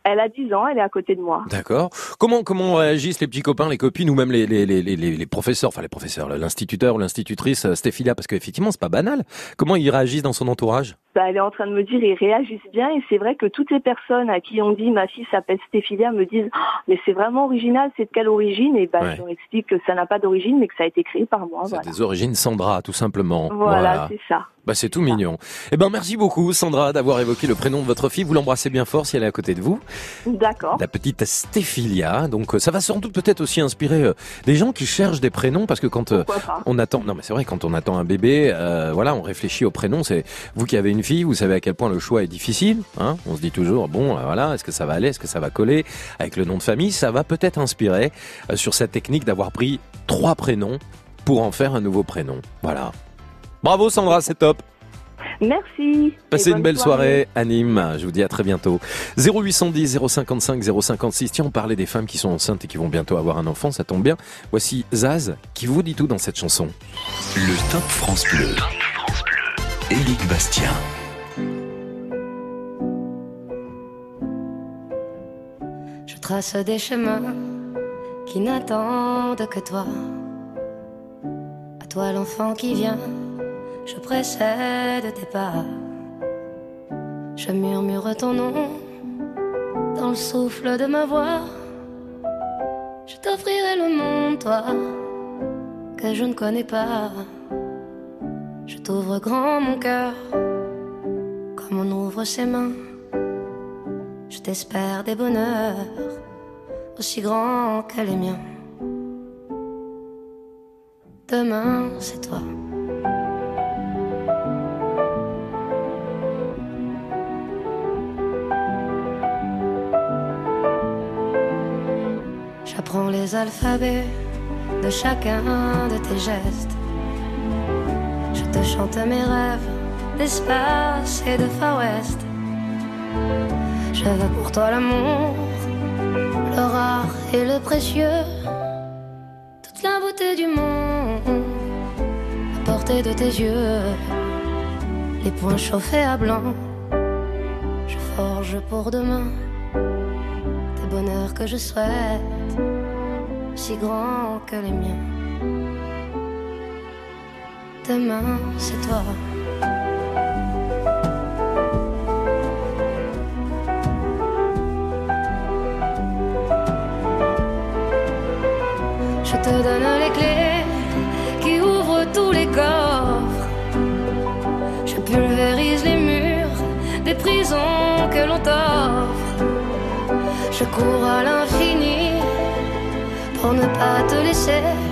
Elle a 10 ans, elle est à côté de moi. D'accord. Comment comment réagissent les petits copains, les copines ou même les les les les, les professeurs, enfin les professeurs, l'instituteur ou l'institutrice euh, Stéphilia, parce qu'effectivement c'est pas banal. Comment ils réagissent dans son entourage? Bah, elle est en train de me dire, ils réagissent bien et c'est vrai que toutes les personnes à qui on dit ma fille s'appelle Stéphilia me disent, Ah, mais c'est vraiment original, c'est de quelle origine? Et bah, Ouais. je leur explique que ça n'a pas d'origine, mais que ça a été créé par moi. Voilà, Des origines Sandra, tout simplement. voilà, c'est ça. Bah c'est tout mignon. Eh ben merci beaucoup Sandra d'avoir évoqué le prénom de votre fille. Vous l'embrassez bien fort si elle est à côté de vous. D'accord. La petite Stéphilia. Donc euh, ça va sans doute peut-être aussi inspirer euh, des gens qui cherchent des prénoms parce que quand euh, on attend, non mais c'est vrai quand on attend un bébé, euh, voilà, on réfléchit au prénom. C'est vous qui avez une fille, vous savez à quel point le choix est difficile. Hein on se dit toujours bon, euh, voilà, est-ce que ça va aller, est-ce que ça va coller avec le nom de famille? Ça va peut-être inspirer euh, sur cette technique d'avoir pris trois prénoms pour en faire un nouveau prénom. Voilà. Bravo Sandra, c'est top. Merci. Passez une belle soirée à Nîmes. Je vous dis à très bientôt. 0810 055 056. Tiens, on parlait des femmes qui sont enceintes et qui vont bientôt avoir un enfant. Ça tombe bien. Voici Zaz qui vous dit tout dans cette chanson. Le Top France Bleu. Éric Bastien. Je trace des chemins qui n'attendent que toi. À toi l'enfant qui vient, je précède tes pas. Je murmure ton nom dans le souffle de ma voix. Je t'offrirai le monde, toi, que je ne connais pas. Je t'ouvre grand mon cœur, comme on ouvre ses mains. Je t'espère des bonheurs aussi grands que les miens. Demain, c'est toi. J'apprends les alphabets de chacun de tes gestes. Te chante mes rêves d'espace et de Far West. Je pour toi l'amour, le rare et le précieux, toute la beauté du monde à portée de tes yeux, les poings chauffés à blanc. Je forge pour demain des bonheurs que je souhaite, si grands que les miens. Demain, c'est toi. Je te donne les clés qui ouvrent tous les coffres. Je pulvérise les murs des prisons que l'on t'offre. Je cours à l'infini pour ne pas te laisser.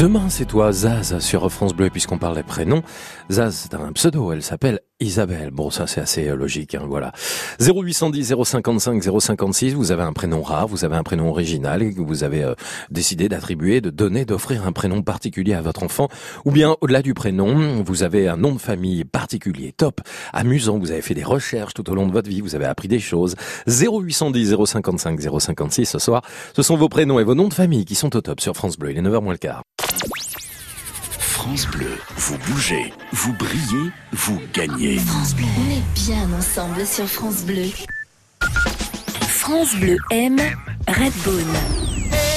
Demain, c'est toi, Zaz, sur France Bleu, puisqu'on parle des prénoms. Zaz, c'est un pseudo, elle s'appelle Isabelle. Bon, ça, c'est assez euh, logique, hein, voilà. 0810 055 056, vous avez un prénom rare, vous avez un prénom original, et que vous avez euh, décidé d'attribuer, de donner, d'offrir un prénom particulier à votre enfant. Ou bien, au-delà du prénom, vous avez un nom de famille particulier, top, amusant, vous avez fait des recherches tout au long de votre vie, vous avez appris des choses. 0810 055 056 ce soir, ce sont vos prénoms et vos noms de famille qui sont au top sur France Bleu. Il est 9h moins le quart. France Bleu, vous bougez, vous brillez, vous gagnez. France Bleu. On est bien ensemble sur France Bleu. France Bleu aime Redbone. Come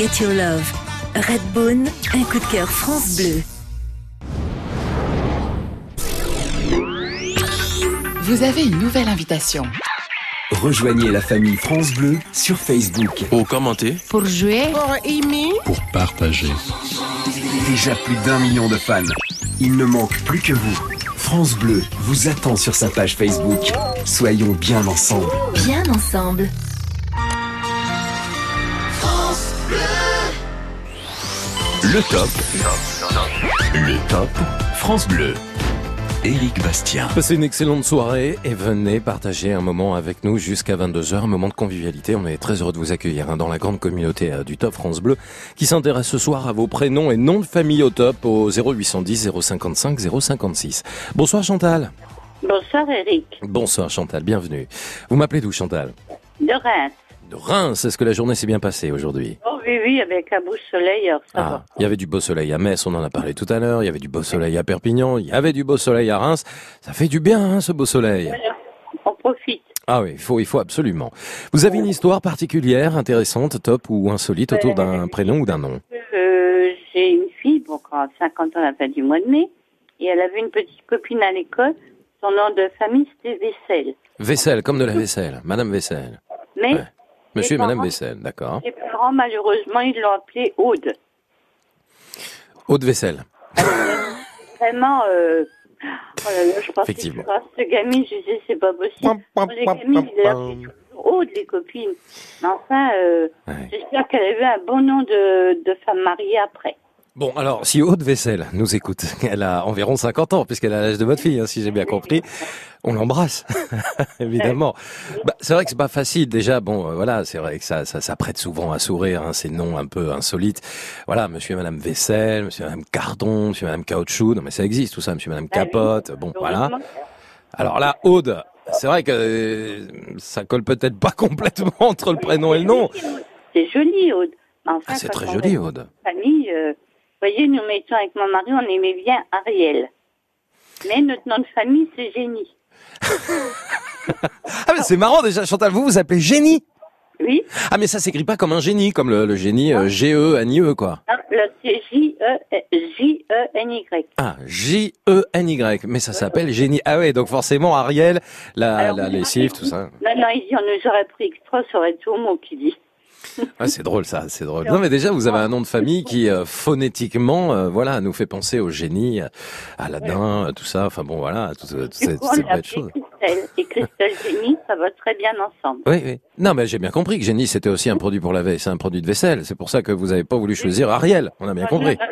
get your love. Redbone, un coup de cœur France Bleu. Vous avez une nouvelle invitation. Rejoignez la famille France Bleu sur Facebook. Pour commenter, Pour jouer, pour aimer, pour partager. Déjà plus d'un million de fans. Il ne manque plus que vous. France Bleu vous attend sur sa page Facebook. Soyons bien ensemble. Bien ensemble. Le top. Le top France Bleu. Éric Bastien. Passez une excellente soirée et venez partager un moment avec nous jusqu'à 22h, un moment de convivialité. On est très heureux de vous accueillir hein, dans la grande communauté euh, du Top France Bleu qui s'intéresse ce soir à vos prénoms et noms de famille au top au 0810 055 056. Bonsoir Chantal. Bonsoir Eric, Bonsoir Chantal, bienvenue. Vous m'appelez d'où Chantal? De Reims. De Reims, est-ce que la journée s'est bien passée aujourd'hui? Oh oui, oui, avec un beau soleil, alors ça Ah, il y avait du beau soleil à Metz, on en a parlé tout à l'heure, il y avait du beau soleil à Perpignan, il y avait du beau soleil à Reims. Ça fait du bien hein, ce beau soleil. On profite. Ah oui, il faut, il faut absolument. Vous avez une histoire particulière, intéressante, top ou insolite autour d'un prénom ou d'un nom? Euh, J'ai une fille, bon, a 50 ans à la fin du mois de mai, et elle avait une petite copine à l'école. Son nom de famille, c'était Vessel. Vaisselle, comme de la vaisselle, Madame Vaisselle. Mais Monsieur et Les Madame parents- Vaisselle, d'accord. ses parents, malheureusement, ils l'ont appelée Aude. Haute vaisselle. Vraiment, euh... oh là là, je pense que ce gamine, je disais, c'est pas possible. les gamines, ils l'appelaient Aude, les copines. Mais enfin, euh, j'espère qu'elle avait un bon nom de, de femme mariée après. Bon, alors, si Haute Vaisselle nous écoute, elle a environ 50 ans, puisqu'elle a l'âge de votre fille, hein, si j'ai bien compris, on l'embrasse, évidemment. Bah, c'est vrai que c'est pas facile, déjà, bon, euh, voilà, c'est vrai que ça, ça, ça prête souvent à sourire, hein, ces noms un peu insolites. Voilà, monsieur et madame Vaisselle, monsieur et madame Carton, monsieur et madame Caoutchouc, non mais ça existe tout ça, monsieur et madame Capote, bon, voilà. Alors là, Aude, c'est vrai que euh, ça colle peut-être pas complètement entre le prénom et le nom. c'est joli, Aude. Enfin, Ah, c'est très joli, Aude. Famille, euh, vous voyez, nous mettons avec mon mari, on aimait bien Ariel. Mais notre nom de famille, c'est Génie. Ah mais c'est marrant déjà, Chantal, vous vous appelez Génie Oui. Ah mais ça s'écrit pas comme un génie, comme le, le génie euh, G-E-N-I-E quoi. Ah, là, c'est J-E- J-E-N-Y. Ah, J-E-N-Y, mais ça s'appelle génie. Ah ouais, donc forcément Ariel, la, Alors, la lessive, tout ça. Non, non, il dit, on nous aurait pris extra, ça aurait été au mot qui dit. Ah, c'est drôle ça, c'est drôle. Non mais déjà vous avez un nom de famille qui euh, phonétiquement, euh, voilà, nous fait penser au génie, à Aladdin, à tout ça. Enfin bon voilà, tout, euh, toutes ces, coup, belles choses. Christelle. Et Christelle Génie, ça va très bien ensemble. Oui, oui. Non, mais j'ai bien compris que génie c'était aussi un produit pour la vaisselle, c'est un produit de vaisselle. C'est pour ça que vous n'avez pas voulu choisir Ariel. On a bien compris.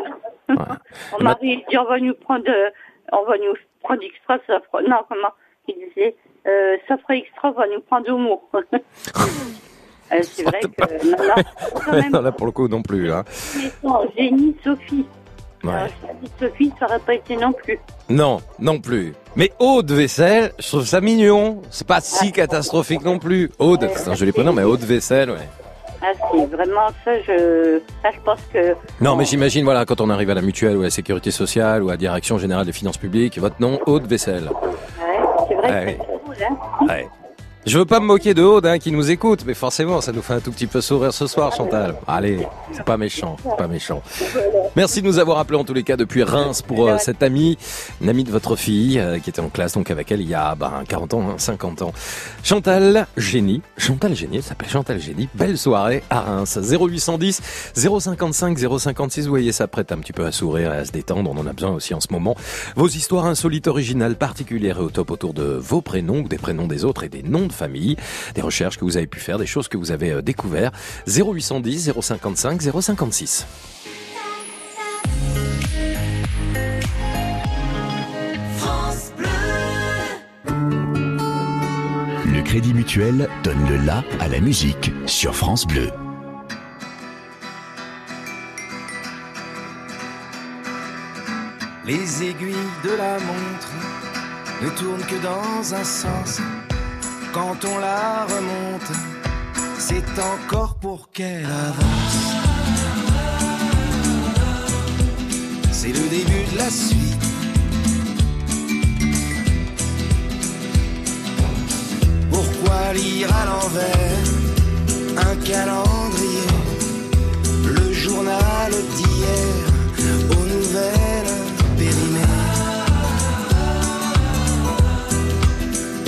Mon mari, il dit, on va nous prendre, euh, on va nous prendre extra, ça fera, non, comment, il disait, euh, ça fera extra, on va nous prendre au mot. Euh, c'est vrai que, non, non, quand même, non, là pour le coup non plus. Hein. mettons Génie Sophie. Ouais. Alors, si Sophie, ça aurait pas été non plus. Non, non plus. Mais eau de vaisselle, je trouve ça mignon. C'est pas si catastrophique non plus. Aude, c'est un joli prénom, mais eau de vaisselle, ouais. Ah, c'est vraiment ça, je, ça, je pense que, Non, mais j'imagine, voilà, quand on arrive à la mutuelle ou à la sécurité sociale ou à la direction générale des finances publiques, votre nom, Aude Vaisselle. ouais, c'est vrai Ah que oui. c'est drôle, hein. Ouais. Je veux pas me moquer de Aude hein, qui nous écoute, mais forcément, ça nous fait un tout petit peu sourire ce soir, Chantal. Allez, c'est pas méchant, pas méchant. Merci de nous avoir appelés en tous les cas depuis Reims pour euh, cette amie, une amie de votre fille euh, qui était en classe donc avec elle il y a bah, 40 ans, hein, 50 ans. Chantal Génie, Chantal Génie, elle s'appelle Chantal Génie. Belle soirée à Reims. 0810 055 056. Vous voyez, ça prête un petit peu à sourire et à se détendre. On en a besoin aussi en ce moment. Vos histoires insolites, originales, particulières et au top autour de vos prénoms ou des prénoms des autres et des noms de famille. Des recherches que vous avez pu faire, des choses que vous avez euh, découvert. 0810 055 056. France Le Crédit Mutuel donne le la à la musique sur France Bleu. Les aiguilles de la montre ne tournent que dans un sens. Quand on la remonte, c'est encore pour qu'elle avance. C'est le début de la suite. Pourquoi lire à l'envers un calendrier, le journal d'hier aux nouvelles périmées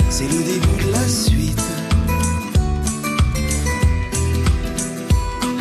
C'est le début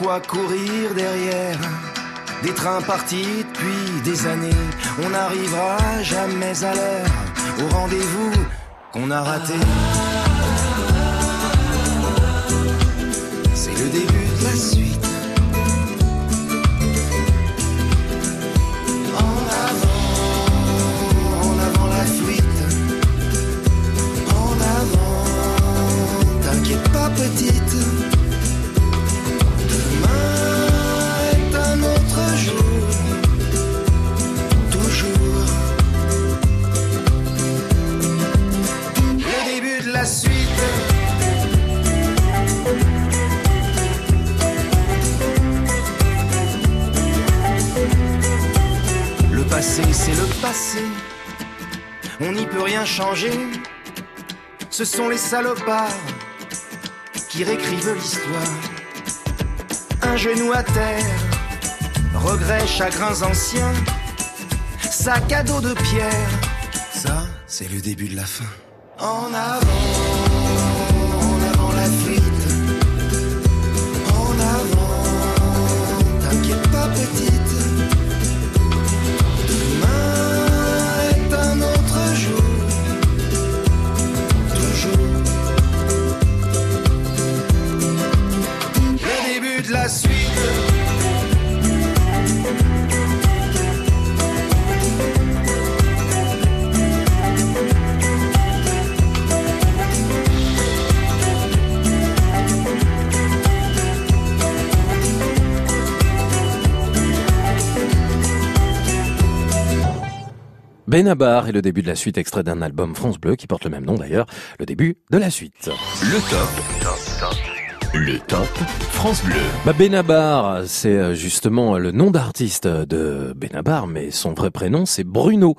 Pourquoi courir derrière. Des trains partis depuis des années. On n'arrivera jamais à l'heure. Au rendez-vous qu'on a raté. C'est le début de la suite. En c'est le passé. On n'y peut rien changer. Ce sont les salopards qui réécrivent l'histoire un genou à terre, regrets, chagrins anciens, sac à dos de pierre. Ça, c'est le début de la fin. En avant, en avant la fuite. En avant, t'inquiète pas petite. Benabar est le début de la suite extrait d'un album France Bleu qui porte le même nom d'ailleurs, le début de la suite. Le top. Le top France Bleu. Bah Benabar, c'est euh, justement le nom d'artiste de Benabar, mais son vrai prénom c'est Bruno.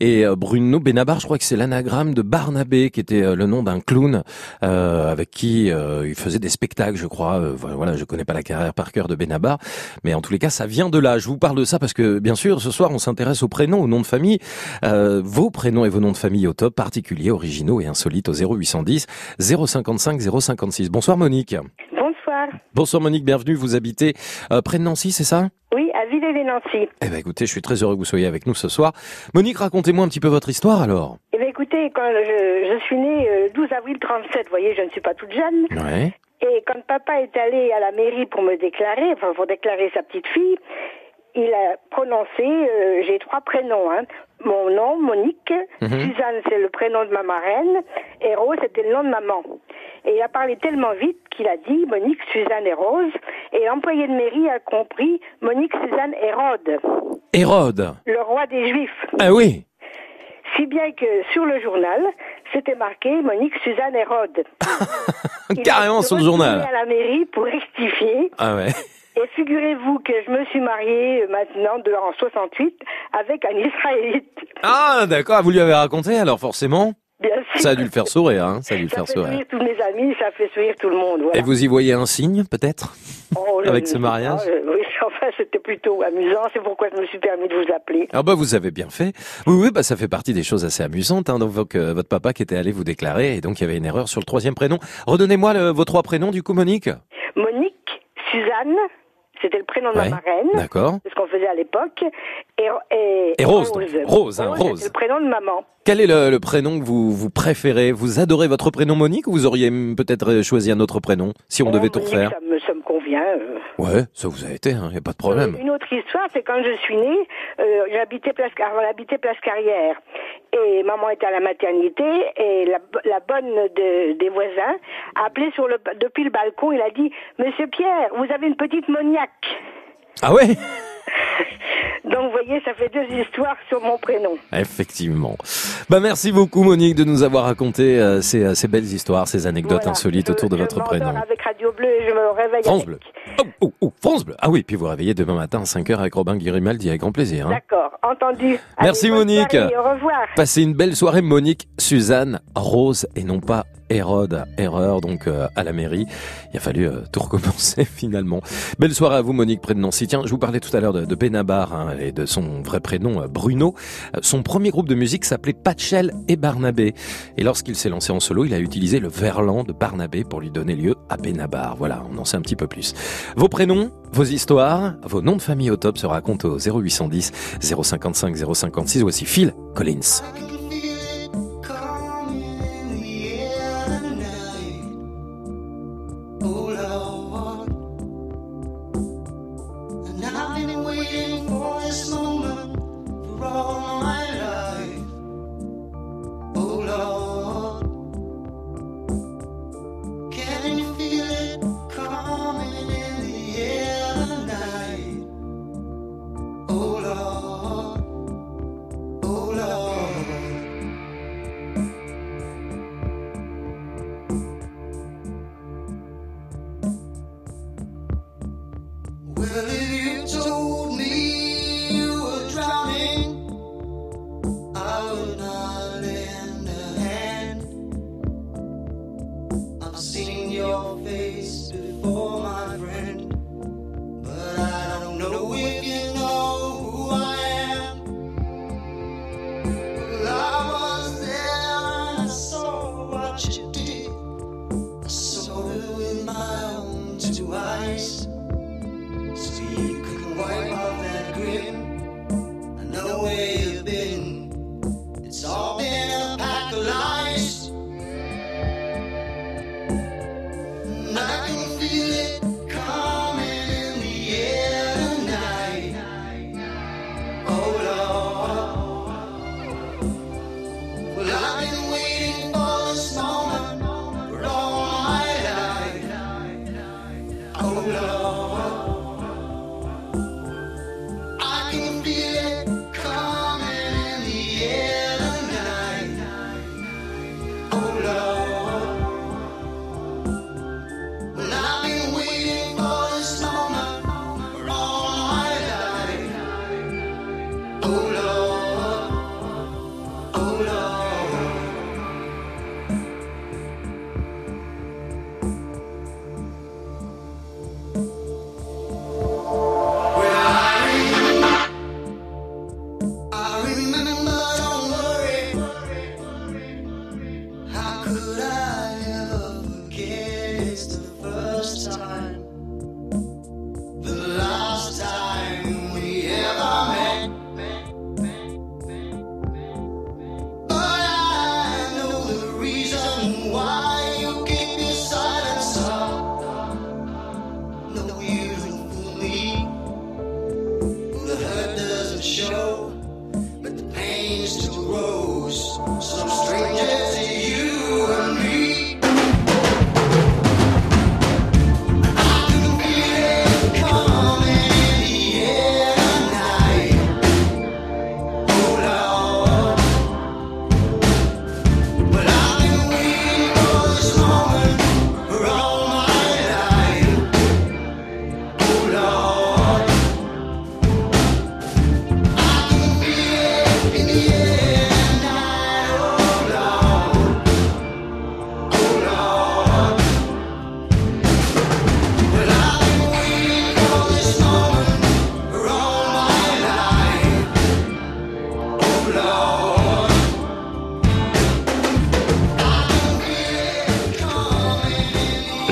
Et euh, Bruno Benabar, je crois que c'est l'anagramme de Barnabé, qui était euh, le nom d'un clown euh, avec qui euh, il faisait des spectacles, je crois. Euh, voilà, je connais pas la carrière par cœur de Benabar, mais en tous les cas, ça vient de là. Je vous parle de ça parce que, bien sûr, ce soir, on s'intéresse aux prénoms, aux noms de famille, euh, vos prénoms et vos noms de famille au top, particuliers, originaux et insolites au 0810 055 056. Bonsoir Monique. Bonsoir. Monique, bienvenue. Vous habitez euh, près de Nancy, c'est ça? Oui, à Villers-les-Nancy. Eh ben écoutez, je suis très heureux que vous soyez avec nous ce soir. Monique, racontez-moi un petit peu votre histoire alors. Eh bien, écoutez, quand je, je suis née euh, 12 avril 37, vous voyez, je ne suis pas toute jeune. Ouais. Et quand papa est allé à la mairie pour me déclarer, enfin pour déclarer sa petite fille, il a prononcé, euh, j'ai trois prénoms, hein. Mon nom, Monique, Mhm. Suzanne, c'est le prénom de ma marraine, et Rose, c'était le nom de maman. Et il a parlé tellement vite qu'il a dit Monique, Suzanne et Rose, et l'employé de mairie a compris Monique, Suzanne, Hérode, Hérode. le roi des Juifs. Ah oui. Si bien que sur le journal, c'était marqué Monique, Suzanne, Hérode. Carrément sur le journal. à la mairie pour rectifier. Ah ouais. Et figurez-vous que je me suis mariée euh, maintenant de, en 68 avec un Israélite. Ah d'accord, vous lui avez raconté alors forcément? Bien sûr. Ça a dû le faire sourire, hein Ça a dû le Ça faire fait sourire. sourire tous mes amis, ça fait sourire tout le monde. Voilà. Et vous y voyez un signe peut-être Oh, avec ce mariage pas, euh, Oui, enfin, c'était plutôt amusant. C'est pourquoi je me suis permis de vous appeler. Ah bah vous avez bien fait. Oui, oui, bah ça fait partie des choses assez amusantes. Hein, donc votre, euh, votre papa qui était allé vous déclarer et donc il y avait une erreur sur le troisième prénom. Redonnez-moi vos trois prénoms du coup, Monique? Monique, Suzanne, c'était le prénom de Ouais, ma marraine. d'accord. C'est ce qu'on faisait à l'époque. Et, et, Et Rose, donc. Rose, hein, Rose. le prénom de maman. Quel est le, le prénom que vous, vous préférez? Vous adorez votre prénom Monique ou vous auriez peut-être euh, choisi un autre prénom si on Oh, devait tout refaire? Ça me, ça me convient. euh. Ouais, ça vous a été, il n'y a pas de problème. Une autre histoire, c'est quand je suis née, euh, j'habitais place, avant d'habiter place Carrière. Et maman était à la maternité et la, la bonne de- des voisins a appelé sur le, depuis le balcon, il a dit, Monsieur Pierre, vous avez une petite moniaque. Ah ouais? Donc vous voyez, ça fait deux histoires sur mon prénom. Effectivement. Bah merci beaucoup Monique de nous avoir raconté euh, ces, euh, ces belles histoires, ces anecdotes Voilà. insolites autour de votre prénom. Avec Radio Bleu et je me réveille France avec. Bleu. Oh, oh, oh, France Bleu. Ah oui, puis vous réveillez demain matin à 5h avec Robin Guirimaldi avec grand plaisir. hein. D'accord, entendu. Merci Allez, Monique. soirée, au revoir. Passez une belle soirée Monique, Suzanne, Rose et non pas Hérode, erreur donc euh, à la mairie. Il a fallu euh, tout recommencer finalement. Belle soirée à vous Monique près de. Tiens, je vous parlais tout à l'heure de, de Benabar hein, et de son vrai prénom euh, Bruno. Euh, Son premier groupe de musique s'appelait Patchel et Barnabé. Et lorsqu'il s'est lancé en solo, il a utilisé le verlan de Barnabé pour lui donner lieu à Benabar. Voilà, on en sait un petit peu plus. Vos prénoms, vos histoires, vos noms de famille au top se racontent au 0810 055 056. Voici Phil Collins.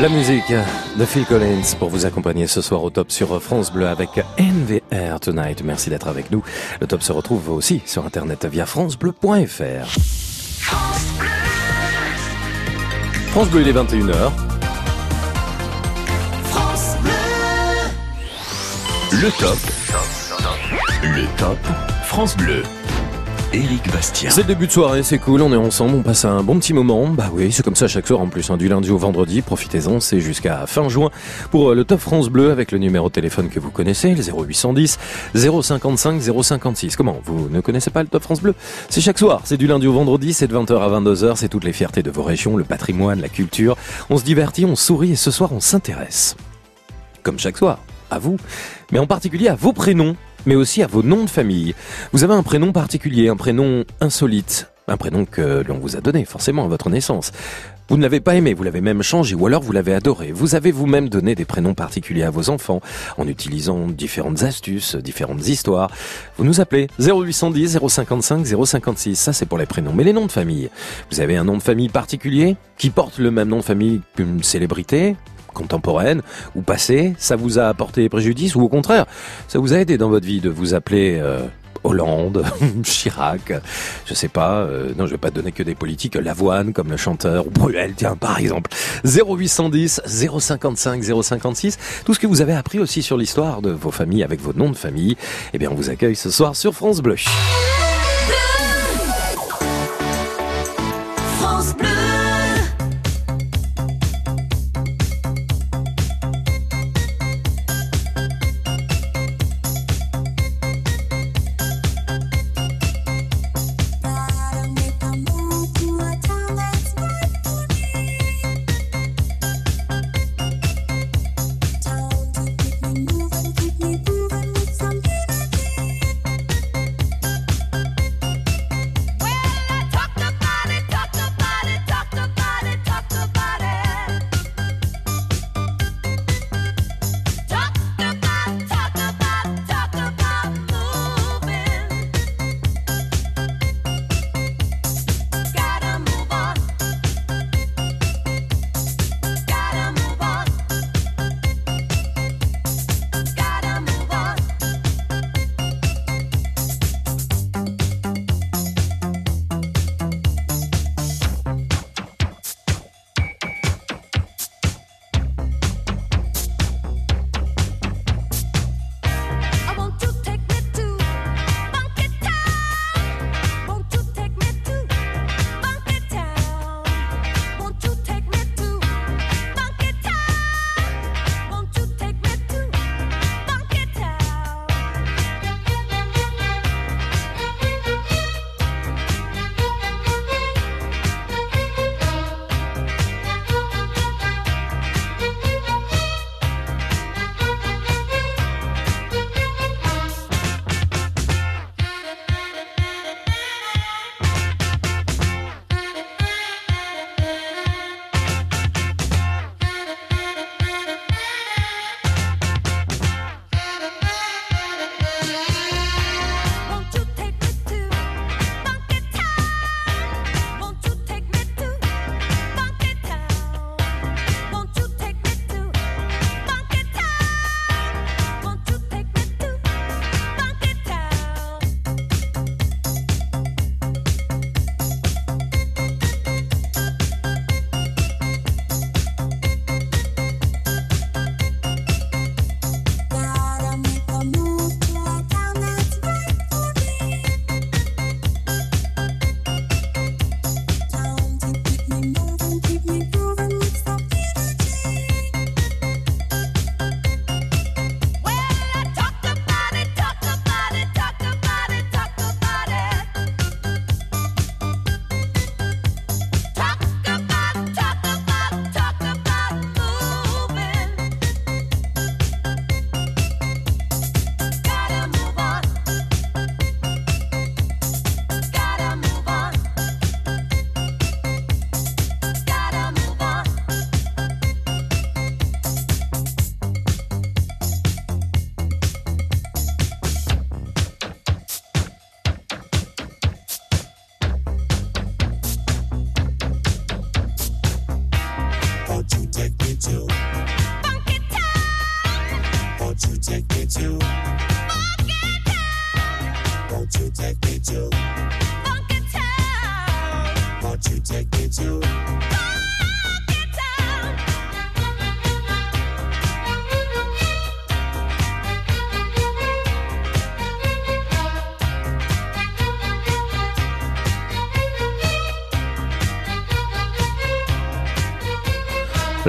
La musique de Phil Collins pour vous accompagner ce soir au top sur France Bleu avec NVR Tonight. Merci d'être avec nous. Le top se retrouve aussi sur internet via francebleu.fr. France Bleu, il est 21h. France Bleu. Le top. Le top. France Bleu. Éric Bastien. C'est le début de soirée, c'est cool, on est ensemble, on passe un bon petit moment. Bah oui, c'est comme ça chaque soir en plus, hein, du lundi au vendredi, profitez-en, c'est jusqu'à fin juin pour euh, le Top France Bleu avec le numéro de téléphone que vous connaissez, le 0810 055 056. Comment Vous ne connaissez pas le Top France Bleu? C'est chaque soir, c'est du lundi au vendredi, c'est de 20h à 22h, c'est toutes les fiertés de vos régions, le patrimoine, la culture. On se divertit, on sourit et ce soir on s'intéresse. Comme chaque soir, à vous, mais en particulier à vos prénoms mais aussi à vos noms de famille. Vous avez un prénom particulier, un prénom insolite, un prénom que l'on vous a donné forcément à votre naissance. Vous ne l'avez pas aimé, vous l'avez même changé ou alors vous l'avez adoré. Vous avez vous-même donné des prénoms particuliers à vos enfants en utilisant différentes astuces, différentes histoires. Vous nous appelez 0810 055 056, ça c'est pour les prénoms. Mais les noms de famille, vous avez un nom de famille particulier qui porte le même nom de famille qu'une célébrité? Contemporaine ou passée, ça vous a apporté préjudice ou au contraire, ça vous a aidé dans votre vie de vous appeler euh, Hollande, Chirac, je sais pas, euh, non je vais pas donner que des politiques, Lavoine comme le chanteur, ou Bruel, tiens par exemple, 0810 055 056, tout ce que vous avez appris aussi sur l'histoire de vos familles avec vos noms de famille, eh bien on vous accueille ce soir sur France Bleu.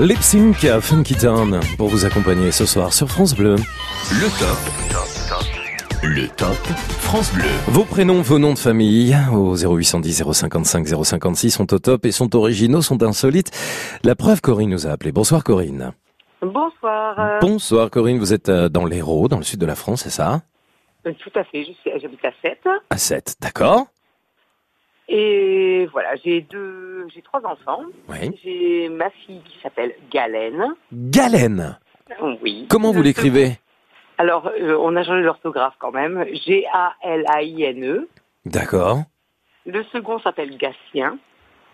Lip Sync à Funky Town pour vous accompagner ce soir sur France Bleu. Le top. Le top France Bleu. Vos prénoms, vos noms de famille au 0810 055 056 sont au top et sont originaux, sont insolites. La preuve, Corinne nous a appelé. Bonsoir Corinne. Bonsoir. euh, Bonsour Corinne, vous êtes euh, dans l'Hérault, dans le sud de la France, c'est ça? Euh, tout à fait, je suis- j'habite à 7. À 7, d'accord Et voilà, j'ai deux, j'ai trois enfants. Oui. J'ai ma fille qui s'appelle Galène. Galen. Oui. Comment vous l'écrivez? Alors, euh, on a changé l'orthographe quand même. G-A-L-A-I-N-E. D'accord. E. Le second s'appelle Gatien.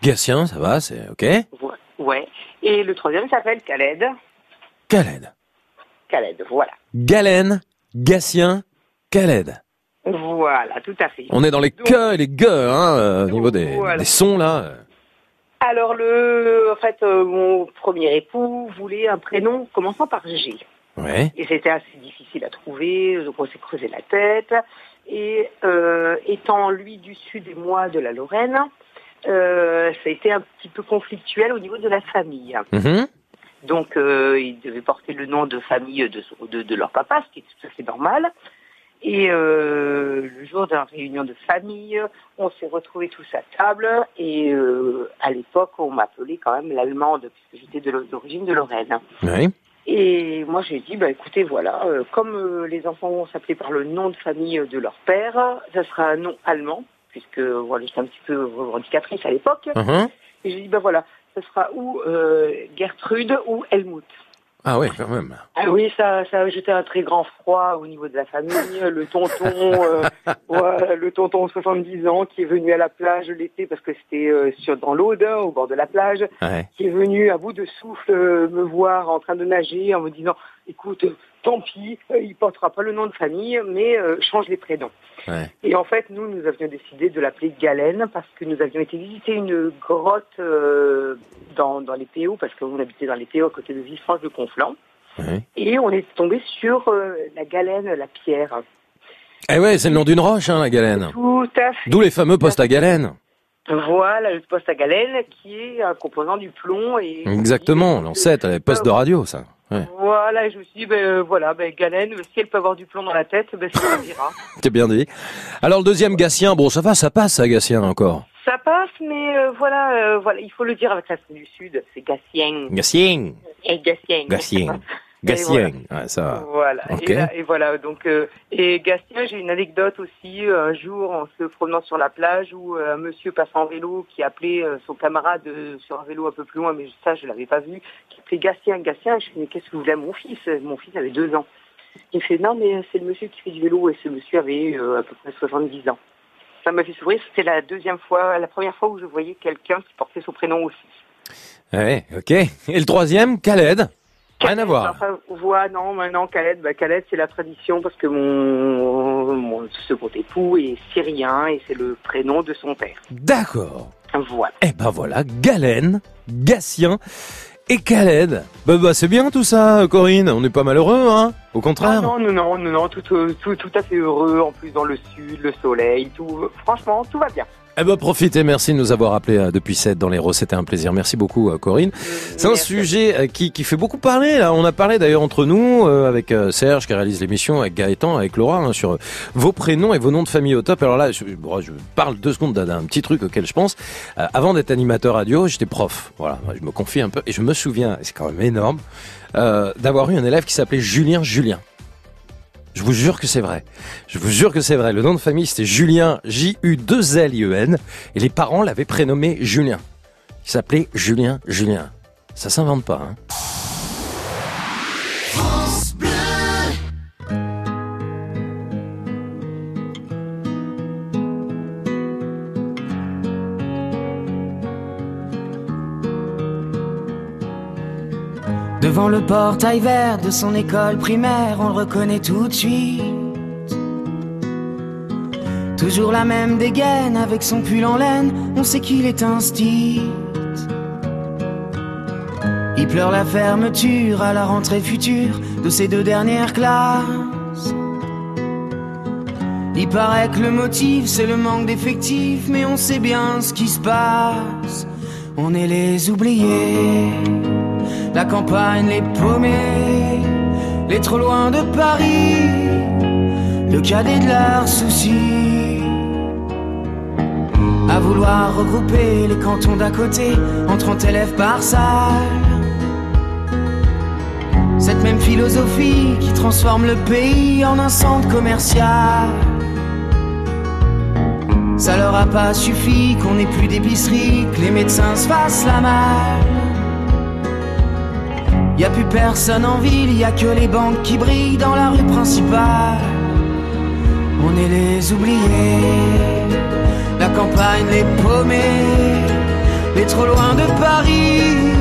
Gatien, ça va, c'est ok Ouais. ouais. Et le troisième s'appelle Khaled. Khaled. Khaled, voilà. Galen, Gatien, Khaled. Voilà, tout à fait. On est dans les que et les gueux, hein, euh, au niveau des, Voilà. des sons là. Alors, le, en fait, euh, mon premier époux voulait un prénom commençant par G. Ouais. Et c'était assez difficile à trouver, donc on s'est creusé la tête. Et euh, étant lui du sud et moi de la Lorraine, euh, ça a été un petit peu conflictuel au niveau de la famille. Mhm. Donc euh, ils devaient porter le nom de famille de, de leur papa, ce qui est tout à fait normal. Et euh, le jour de la réunion de famille, on s'est retrouvés tous à table et euh, à l'époque on m'appelait quand même l'allemande puisque j'étais de d'origine de Lorraine. Oui. Et moi, j'ai dit, bah, écoutez, voilà, euh, comme euh, les enfants vont s'appeler par le nom de famille de leur père, ça sera un nom allemand, puisque voilà, j'étais un petit peu revendicatrice à l'époque. Mhm. Et j'ai dit, bah voilà, ça sera ou euh, Gertrude ou Helmut. Ah oui, quand même. Ah oui, ça, ça a jeté un très grand froid au niveau de la famille. Le tonton, euh, voilà, le tonton 70 ans qui est venu à la plage l'été parce que c'était euh, sur dans l'Aude, au bord de la plage, Ouais. qui est venu à bout de souffle euh, me voir en train de nager en me disant, écoute, tant pis, euh, il portera pas le nom de famille, mais euh, change les prénoms. Ouais. Et en fait, nous, nous avions décidé de l'appeler Galène parce que nous avions été visiter une grotte euh, dans, dans les PO, parce qu'on habitait dans les PO à côté de Villefranche de Conflans. Ouais. Et on est tombé sur euh, la galène, la pierre. Eh ouais, c'est le nom d'une roche, hein, la galène. Tout à fait. D'où les fameux postes à galène. Voilà, le poste à galène qui est un composant du plomb. Et Exactement, l'ancêtre, les postes de radio, ça. Ouais. voilà, et je me suis dit, ben, euh, voilà, ben, galène, si elle peut avoir du plomb dans la tête, ben, ça suffira. C'est bien dit. Alors le deuxième Gatien, bon ça va, ça passe, ça Gatien encore. Ça passe, mais euh, voilà, euh, voilà, il faut le dire avec l'accent du Sud, c'est Gatien. Gatien. Et Gatien. Gatien. Et. Ouais, ça va. Voilà. Et, là- et voilà. Donc, euh, et Gastien, j'ai une anecdote aussi. euh, Un jour, en se promenant sur la plage, où euh, un monsieur passe en vélo, qui appelait son camarade sur un vélo un peu plus loin, mais ça, je l'avais pas vu, qui appelait Gastien, Gastien. Je lui dis, mais qu'est-ce que vous voulez à mon fils? Mon fils avait deux ans. Il me fait, non, mais c'est le monsieur qui fait du vélo, et ce monsieur avait euh, à peu près 70 ans. Ça m'a fait sourire. C'était la deuxième fois, la première fois où je voyais quelqu'un qui portait son prénom aussi. Ouais, ok. Et le troisième, Khaled? Rien à voir. Voilà, non, maintenant, Khaled, bah, Khaled, c'est la tradition parce que mon, mon second époux est syrien et c'est le prénom de son père. D'accord. Voilà. Eh ben voilà, Galen, Gatien et Khaled. Bah, bah c'est bien tout ça, Corinne. On n'est pas malheureux, hein Au Ah contraire. non, non, non, non, non, tout, euh, tout, tout à fait heureux, en plus dans le sud, le soleil, tout, franchement, tout va bien. Eh ben profitez, merci de nous avoir appelés euh, depuis 7 dans l'Hérault, c'était un plaisir. Merci beaucoup euh, Corinne. C'est un sujet euh, qui, qui fait beaucoup parler là. On a parlé d'ailleurs entre nous euh, avec Serge qui réalise l'émission, avec Gaëtan, avec Laura hein, sur vos prénoms et vos noms de famille au top. Alors là, je, bon, je parle deux secondes d'un- petit truc auquel je pense. Euh, avant d'être animateur radio, j'étais prof. Voilà, je me confie un peu et je me souviens, c'est quand même énorme, euh, d'avoir eu un élève qui s'appelait Julien Julien. Je vous jure que c'est vrai. Je vous jure que c'est vrai. Le nom de famille, c'était Julien, J-U-2-L-I-E-N. Et les parents l'avaient prénommé Julien. Il s'appelait Julien Julien. Ça s'invente pas, hein. Devant le portail vert de son école primaire, on le reconnaît tout de suite. Toujours la même dégaine avec son pull en laine, on sait qu'il est un. Il pleure la fermeture à la rentrée future de ses deux dernières classes. Il paraît que le motif c'est le manque d'effectifs, mais on sait bien ce qui se passe. On est les oubliés, la campagne les paumés, les trop loin de Paris, le cadet de leurs soucis. À vouloir regrouper les cantons d'à côté en 30 élèves par salle. Cette même philosophie qui transforme le pays en un centre commercial. Ça leur a pas suffi qu'on ait plus d'épicerie, que les médecins se fassent la malle. Y a plus personne en ville, y a que les banques qui brillent dans la rue principale. On est les oubliés, la campagne les paumés, les trop loin de Paris,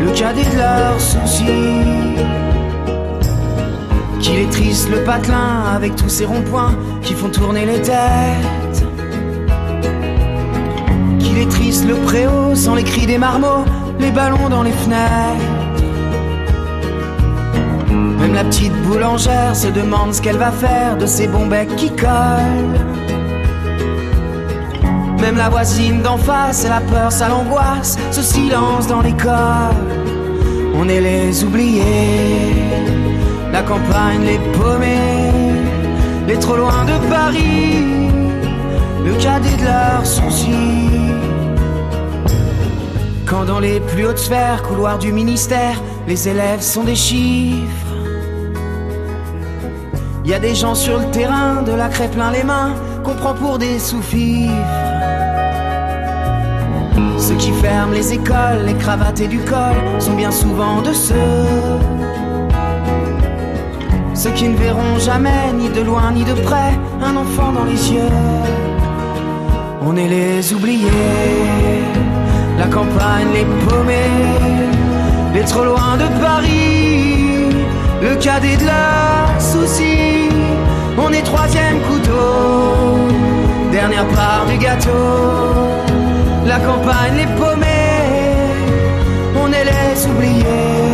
le cadet de leurs soucis. Qu'il est triste le patelin avec tous ces ronds-points qui font tourner les têtes. Qu'il est triste le préau sans les cris des marmots, les ballons dans les fenêtres. Même la petite boulangère se demande ce qu'elle va faire de ces bons becs qui collent. Même la voisine d'en face, elle a peur, ça l'angoisse, ce silence dans l'école. On est les oubliés, la campagne les paumés, les trop loin de Paris, le cadet de leurs soucis. Quand dans les plus hautes sphères, couloirs du ministère, les élèves sont des chiffres. Y a des gens sur le terrain, de la craie plein les mains, qu'on prend pour des sous-fifres. Ceux qui ferment les écoles, les cravates et du col sont bien souvent de ceux. Ceux qui ne verront jamais, ni de loin ni de près, un enfant dans les yeux. On est les oubliés, la campagne les paumés, les trop loin de Paris, le cadet de leurs soucis. On est troisième couteau, dernière part du gâteau. La campagne les paumés, on est les oubliés.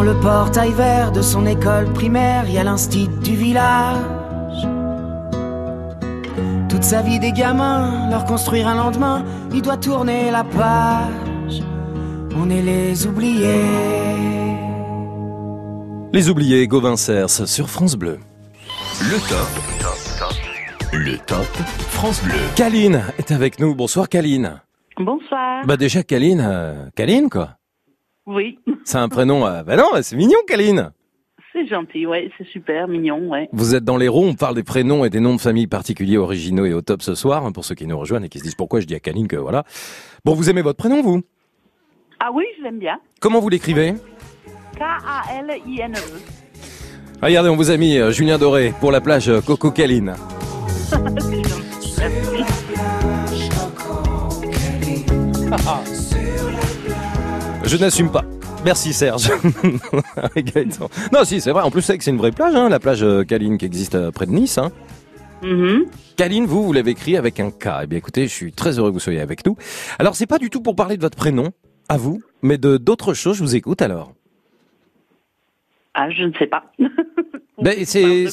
Devant le portail vert de son école primaire, il y a l'instit du village. Toute sa vie des gamins, leur construire un lendemain, il doit tourner la page. On est les oubliés. Les oubliés, Gauvin Cers sur France Bleu. Le top. Le top France Bleu. Kaline est avec nous. Bonsoir Kaline. Bonsoir. Bah déjà Kaline, euh, Kaline quoi. Oui, C'est un prénom. euh, bah non, c'est mignon Kaline. c'est gentil, ouais, c'est super mignon, ouais. Vous êtes dans les ronds, on parle des prénoms et des noms de famille particuliers, originaux et au top ce soir, hein, pour ceux qui nous rejoignent et qui se disent pourquoi je dis à Kaline que voilà. Bon, vous aimez votre prénom, vous? Ah oui, je l'aime bien. Comment vous l'écrivez? K-A-L-I-N-E. Regardez, on vous a mis euh, Julien Doré pour la plage euh, Coco Kaline. Je n'assume pas. Merci Serge. Non, si, c'est vrai. En plus, c'est que c'est une vraie plage, hein, la plage euh, Caline qui existe euh, près de Nice. Hein. Mhm. Kaline, vous, vous l'avez écrit avec un K. Eh bien, écoutez, je suis très heureux que vous soyez avec nous. Alors, c'est pas du tout pour parler de votre prénom, à vous, mais de d'autres choses. Je vous écoute alors. Ah, je ne sais pas. Ben, c'est,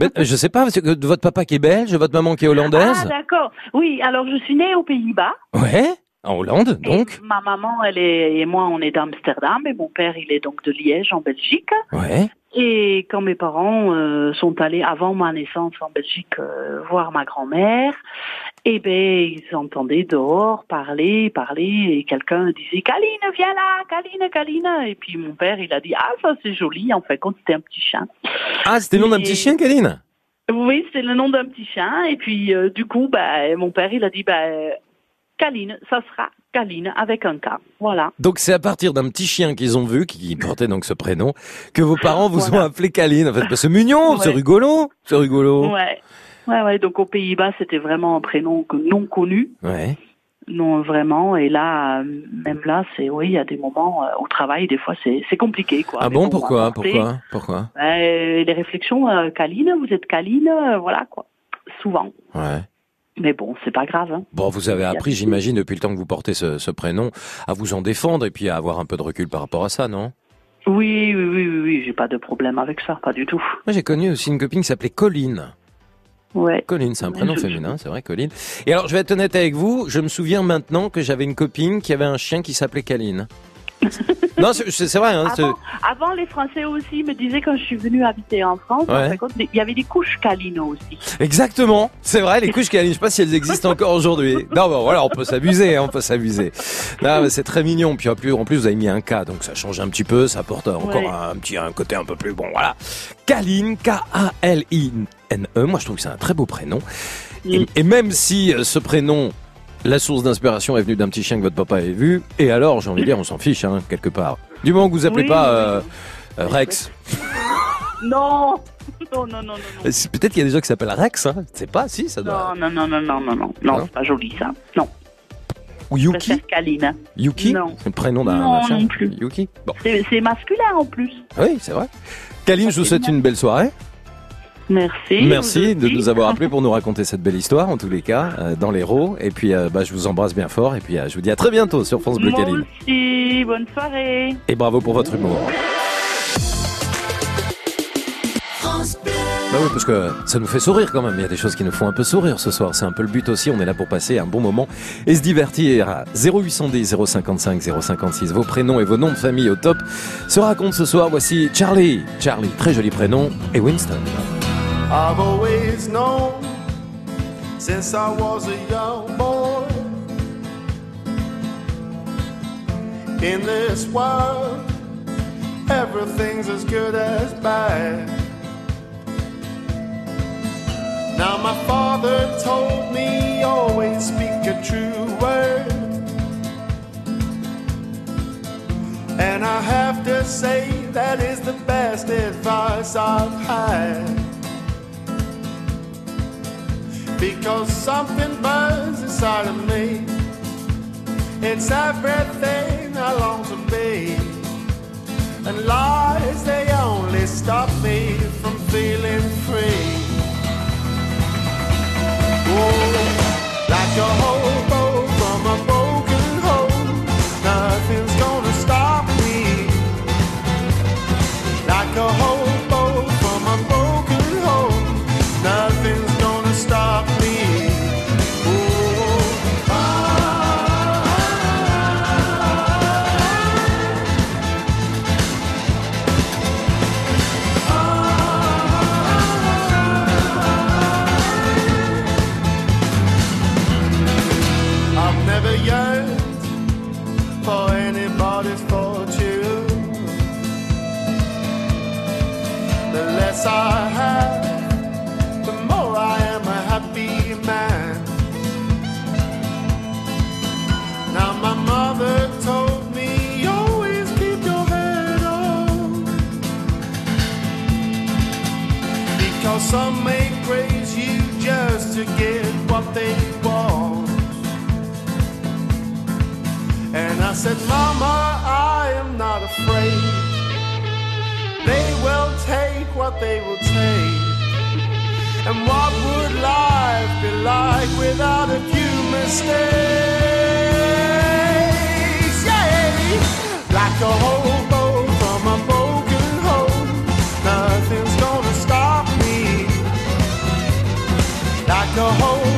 ben, je sais pas, parce que de votre papa qui est belge, votre maman qui est hollandaise. Ah, d'accord. Oui, alors je suis née aux Pays-Bas. ouais, en Hollande, donc. Ma maman, elle est, et moi, on est d'Amsterdam, et mon père, il est donc de Liège, en Belgique. Ouais. Et quand mes parents euh, sont allés avant ma naissance en Belgique euh, voir ma grand-mère, eh ben ils entendaient dehors parler, parler, et quelqu'un disait Caline, viens là, Caline, Caline. Et puis mon père, il a dit ah ça c'est joli. En fait, quand c'était un petit chien. Ah, c'était le nom d'un petit chien, Kaline? Oui, c'est le nom d'un petit chien. Et puis euh, du coup, bah mon père, il a dit bah Caline, ça sera Caline avec un K. Voilà. Donc c'est à partir d'un petit chien qu'ils ont vu, qui portait donc ce prénom, que vos parents vous ont appelé Kaline. En fait, c'est mignon, c'est rigolo, c'est rigolo. Ouais. Ouais, ouais. Donc aux Pays-Bas, c'était vraiment un prénom non connu. Ouais. Non, vraiment. Et là, même là, c'est oui, il y a des moments euh, au travail, des fois, c'est compliqué, quoi. Ah bon, pourquoi après, Pourquoi Pourquoi? Euh, Les réflexions, euh, câline, vous êtes câline, euh, voilà, quoi. Souvent. Ouais. Mais bon, c'est pas grave. Hein. Bon, vous avez appris, j'imagine, depuis le temps que vous portez ce, ce prénom, à vous en défendre et puis à avoir un peu de recul par rapport à ça, non? Oui, oui, oui, oui, oui, j'ai pas de problème avec ça, pas du tout. Moi, j'ai connu aussi une copine qui s'appelait Colline. Ouais. Colline, c'est un prénom Je- féminin, c'est vrai, Colline. Et alors, je vais être honnête avec vous, je me souviens maintenant que j'avais une copine qui avait un chien qui s'appelait Caline. non, c'est vrai. Hein, Avant, avant, les Français aussi me disaient quand je suis venue habiter en France, Ouais. il y avait des couches câlines aussi. Exactement, c'est vrai, les couches Caline, je sais pas si elles existent encore aujourd'hui. Non, bon, voilà, on peut s'amuser, hein, on peut mais c'est très mignon. Puis en plus, en plus, vous avez mis un K, donc ça change un petit peu, ça apporte encore Ouais. un petit un côté un peu plus bon. Voilà, Caline, K-A-L-I-N-E. Moi, je trouve que c'est un très beau prénom. Et, et même si euh, ce prénom, la source d'inspiration est venue d'un petit chien que votre papa avait vu, et alors, j'ai envie de dire, on s'en fiche, hein, quelque part. Du moment que vous appelez Oui, pas euh, Rex. Non, non, non, non, non. Peut-être qu'il y a des gens qui s'appellent Rex, hein. C'est pas, si, ça doit. Non, non, non, non, non, non, non, non, c'est pas joli ça. Non. Ou Je Yuki. Câline. Yuki Non. C'est le prénom d'un Non, d'un chien non plus. Yuki Bon. C'est c'est masculin en plus. Oui, c'est vrai. Kaline, je vous souhaite une belle soirée. Merci. Merci de aussi. nous avoir appelés pour nous raconter cette belle histoire, en tous les cas, euh, dans l'Hérault. Et puis, euh, bah, je vous embrasse bien fort. Et puis, euh, je vous dis à très bientôt sur France Bleu Moi Kaline. aussi, bonne soirée. Et bravo pour votre humour. Bah oui, parce que ça nous fait sourire quand même. Il y a des choses qui nous font un peu sourire ce soir. C'est un peu le but aussi. On est là pour passer un bon moment et se divertir. 0810 055 056. Vos prénoms et vos noms de famille au top se racontent ce soir. Voici Charlie. Charlie, très joli prénom. Et Winston. I've always known since I was a young boy in this world, everything's as good as bad. Now, my father told me always speak a true word, and I have to say that is the best advice I've had. Because something burns inside of me. It's everything I long to be. And lies, they only stop me from feeling free. Oh, like a hobo get what. And I said, Mama, I am not afraid. They will take what they will take. And what would life be like without a few mistakes? Yeah, like a hobo from a broken home, nothing's gonna stop me. Like a hobo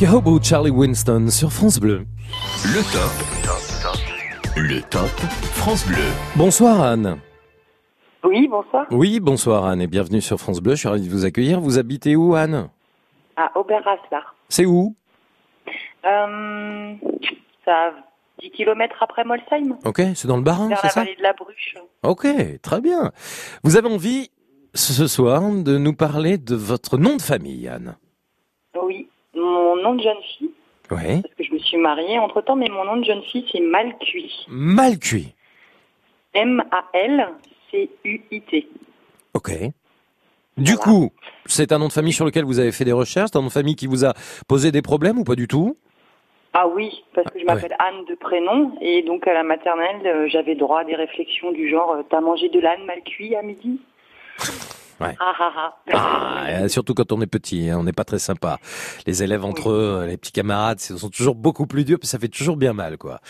Like a Hobo, Charlie Winston sur France Bleu. Le top. Le top France Bleu. Bonsoir Anne. Oui, bonsoir. Oui, bonsoir Anne et bienvenue sur France Bleu. Je suis ravi de vous accueillir. Vous habitez où Anne? À Oberhaslar. C'est où? Euh, ça a 10 km après Molsheim. Ok, c'est dans le Bas-Rhin, Vers c'est la ça? vallée de la Bruche. Ok, très bien. Vous avez envie ce soir de nous parler de votre nom de famille, Anne? Nom de jeune fille, Oui. parce que je me suis mariée entre temps, mais mon nom de jeune fille, c'est Malcuit. Mal cuit. M-A-L-C-U-I-T. Ok. Du coup, c'est un nom de famille sur lequel vous avez fait des recherches, c'est un nom de famille qui vous a posé des problèmes ou pas du tout? Ah oui, parce que je m'appelle Anne de prénom, et donc à la maternelle, euh, j'avais droit à des réflexions du genre euh, T'as mangé de l'âne mal cuit à midi? Ouais. Ah ah ah. Ah, surtout quand on est petit, hein, on n'est pas très sympa. Les élèves entre eux, les petits camarades, sont toujours beaucoup plus durs, puis ça fait toujours bien mal, quoi.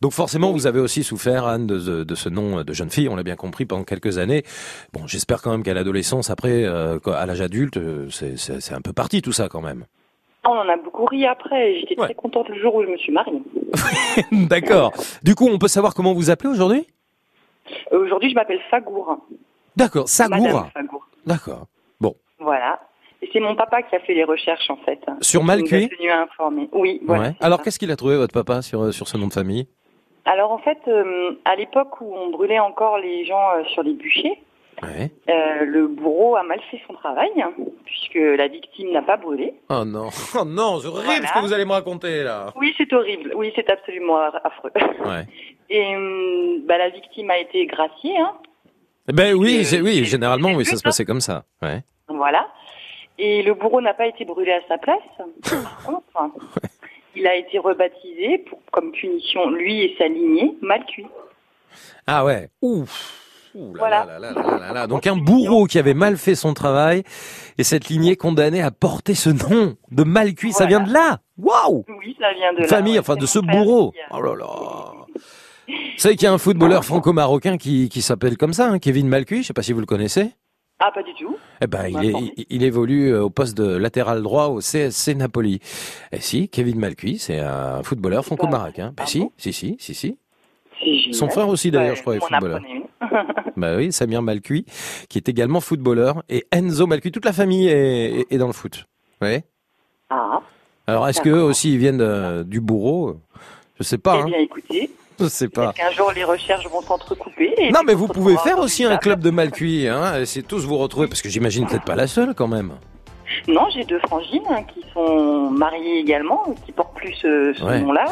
Donc forcément, vous avez aussi souffert, Anne, de, ce- de ce nom de jeune fille, on l'a bien compris, pendant quelques années. Bon, j'espère quand même qu'à l'adolescence, après, euh, à l'âge adulte, euh, c'est- un peu parti tout ça quand même. On en a beaucoup ri après, j'étais très contente le jour où je me suis mariée. D'accord. Du coup, on peut savoir comment vous appelez aujourd'hui? Euh, Aujourd'hui, je m'appelle Fagour. D'accord. Madame Fagour. D'accord. Bon. Voilà. Et c'est mon papa qui a fait les recherches, en fait. Sur Il Malcuit tenu informés. Oui, voilà. ouais. Alors, qu'est-ce qu'il a trouvé, votre papa, sur, euh, sur ce nom de famille? Alors, en fait, euh, à l'époque où on brûlait encore les gens euh, sur les bûchers, Ouais. euh, le bourreau a mal fait son travail, hein, puisque la victime n'a pas brûlé. Oh non, oh non, c'est horrible ce que vous allez me raconter là. Oui, c'est horrible. Oui, c'est absolument affreux. Ouais. Et hum, bah, la victime a été graciée, hein, Ben oui, oui, généralement, oui, ça se passait comme ça. Ouais. Voilà. Et le bourreau n'a pas été brûlé à sa place. Par contre, il a été rebaptisé pour, comme punition, lui et sa lignée, mal cuit. Ah ouais. Ouf. Ouh là Voilà. là là là là là là. Donc un bourreau qui avait mal fait son travail et cette lignée condamnée à porter ce nom de mal cuit, ça vient de là. Waouh Oui, ça vient de là. Famille, enfin de ce bourreau. Oh là là. Vous savez qu'il y a un footballeur franco-marocain qui, qui s'appelle comme ça, hein, Kevin Malcuit, je sais pas si vous le connaissez. Ah, pas du tout. Eh ben, il, est- il, il évolue euh, au poste de latéral droit au CSC Napoli. Et si, Kevin Malcuit, c'est un footballeur franco-marocain. Ben si, si, si, si, si. Son frère aussi d'ailleurs, Ouais, je crois, est footballeur. Bah oui, Samir Malcuit, qui est également footballeur, et Enzo Malcuit, toute la famille est, est- est dans le foot. Oui. Ah. Alors, est-ce qu'eux aussi ils viennent du bourreau? Je sais pas. Eh hein. bien, écoutez, Je sais pas. qu'un jour les recherches vont s'entrecouper. Non, mais vous pouvez faire aussi un club de Malcuit, hein, de tous vous retrouver, parce que j'imagine peut-être pas la seule quand même. Non, j'ai deux frangines hein, qui sont mariées également, qui portent plus euh, ce Ouais. nom-là,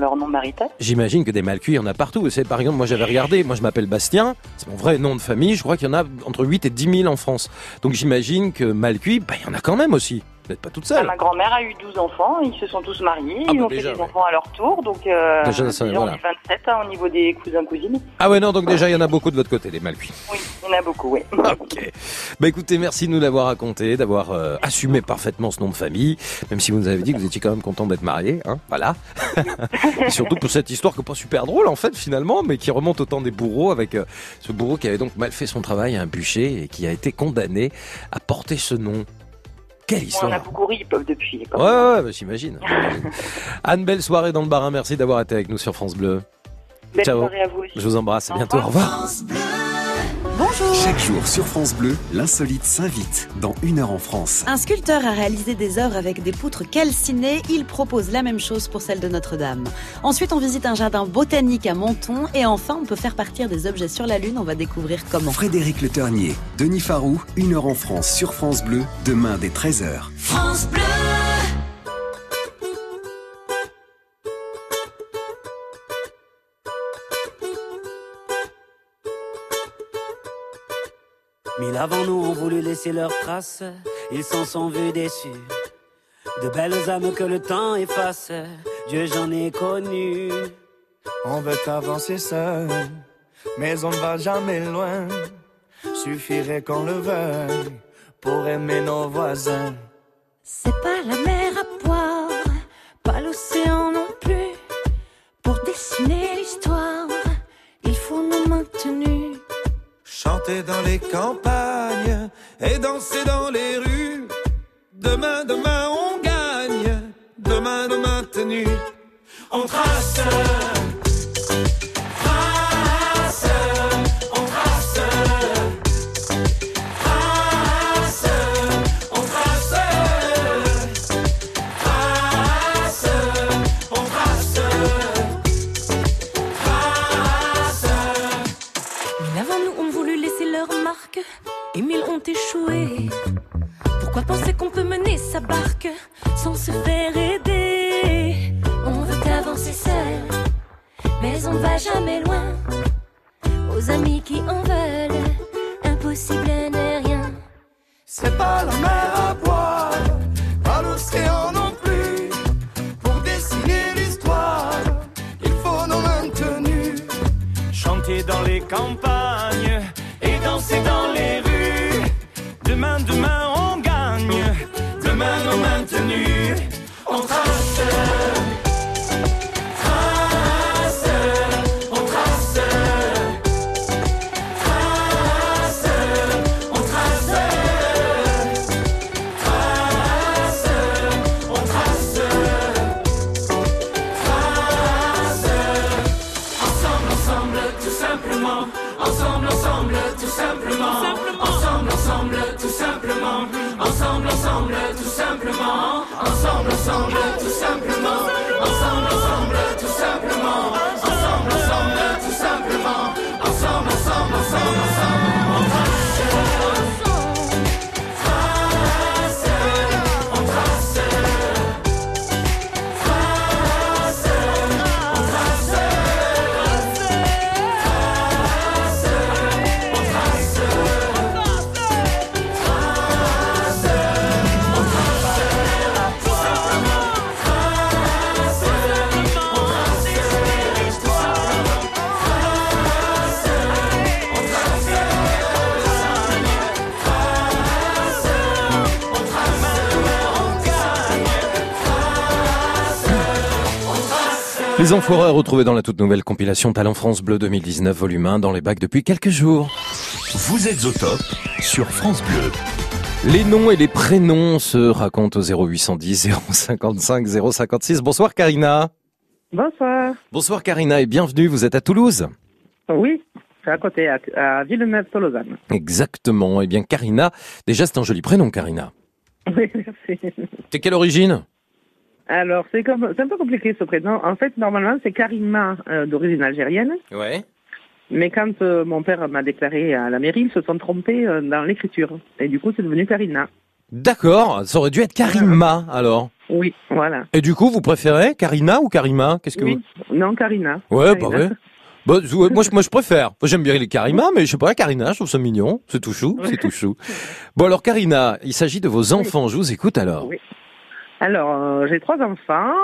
leur nom marital. J'imagine que des Malcuits, il y en a partout. C'est par exemple, moi j'avais regardé, moi je m'appelle Bastien, c'est mon vrai nom de famille, je crois qu'il y en a entre 8 et 10 000 en France. Donc j'imagine que Malcuit, bah, il y en a quand même aussi. Vous n'êtes pas toute Ah, seule. ma grand-mère a eu 12 enfants, ils se sont tous mariés, Ah, ils bah, ont déjà, fait des ouais. enfants à leur tour, donc euh, Déjà, ça, voilà. on est 27 hein, au niveau des cousins-cousines. Ah ouais, non, donc déjà il y en a beaucoup de votre côté, les Malcuits. Oui, il y en a beaucoup, oui. Ok. Bah écoutez, merci de nous l'avoir raconté, d'avoir euh, assumé parfaitement ce nom de famille, même si vous nous avez dit que vous étiez quand même content d'être marié, hein, voilà. et surtout pour cette histoire n'est pas super drôle en fait finalement, mais qui remonte au temps des bourreaux avec euh, ce bourreau qui avait donc mal fait son travail à un bûcher et qui a été condamné à porter ce nom. Quelle On en a histoire beaucoup ri peuvent, depuis. Ouais, ouais, ouais, bah, j'imagine. j'imagine. Anne, belle soirée dans le barin, merci d'avoir été avec nous sur France Bleu. Belle Ciao. soirée à vous aussi. Je vous embrasse, à bientôt, au revoir. Bonjour. Chaque jour sur France Bleu, l'insolite s'invite dans Une heure en France. Un sculpteur a réalisé des œuvres avec des poutres calcinées. Il propose la même chose pour celle de Notre-Dame. Ensuite, on visite un jardin botanique à Menton. Et enfin, on peut faire partir des objets sur la Lune. On va découvrir comment. Frédéric Le Ternier, Denis Farou, Une heure en France sur France Bleu, demain dès 13h. France Mille avant nous ont voulu laisser leurs traces, ils s'en sont vus déçus. De belles âmes que le temps efface, Dieu j'en ai connu. On veut avancer seul, mais on ne va jamais loin. Suffirait qu'on le veuille pour aimer nos voisins. C'est pas la mer à boire, pas l'océan non plus. Pour dessiner l'histoire, il faut nos mains tenues. Chanter dans les campagnes et danser dans les rues. Demain, demain, on gagne de main dans main tenue. On trace, échoué. Pourquoi penser qu'on peut mener sa barque sans se faire aider? On veut avancer seul, mais on va jamais loin. Aux amis qui en veulent, impossible n'est rien. C'est pas la mer à boire, pas l'océan non plus. Pour dessiner l'histoire, il faut nos mains tenues. chanter dans les campagnes et danser dans les rues. Demain, demain, on gagne. Demain, nos mains tenues. On trace, simplement. Ensemble, ensemble, tout simplement. Ensemble, ensemble, tout simplement. Ensemble, ensemble, tout simplement. Ensemble, ensemble, ensemble, ensemble. Les Enfoirés retrouvés dans la toute nouvelle compilation Talent France Bleu 2019 volume 1 dans les bacs depuis quelques jours. Vous êtes au top sur France Bleu. Les noms et les prénoms se racontent au 0810 055 056. Bonsoir Karina. Bonsoir. Bonsoir Karina et bienvenue, vous êtes à Toulouse? Oui, c'est à côté, à, à Villeneuve-Tolosane. Exactement. Eh bien Karina, déjà c'est un joli prénom Karina. Oui, merci. T'es quelle origine? Alors, c'est comme, c'est un peu compliqué ce prénom. En fait, normalement, c'est Karima euh, d'origine algérienne. Ouais. Mais quand euh, mon père m'a déclaré à la mairie, ils se sont trompés euh, dans l'écriture. Et du coup, c'est devenu Karina. D'accord, ça aurait dû être Karima alors. Oui, voilà. Et du coup, vous préférez Karina ou Karima? Qu'est-ce que Oui. Non, Karina. vous Ouais, bah Karina. ouais. Bah, ouais, moi, je- moi, je préfère. Moi, J'aime bien les Karima, mais je sais pas, Karina, je trouve ça mignon. C'est tout chou, c'est tout chou. Bon, alors, Karina, il s'agit de vos enfants. Je vous écoute alors. Oui. Alors, euh, j'ai trois enfants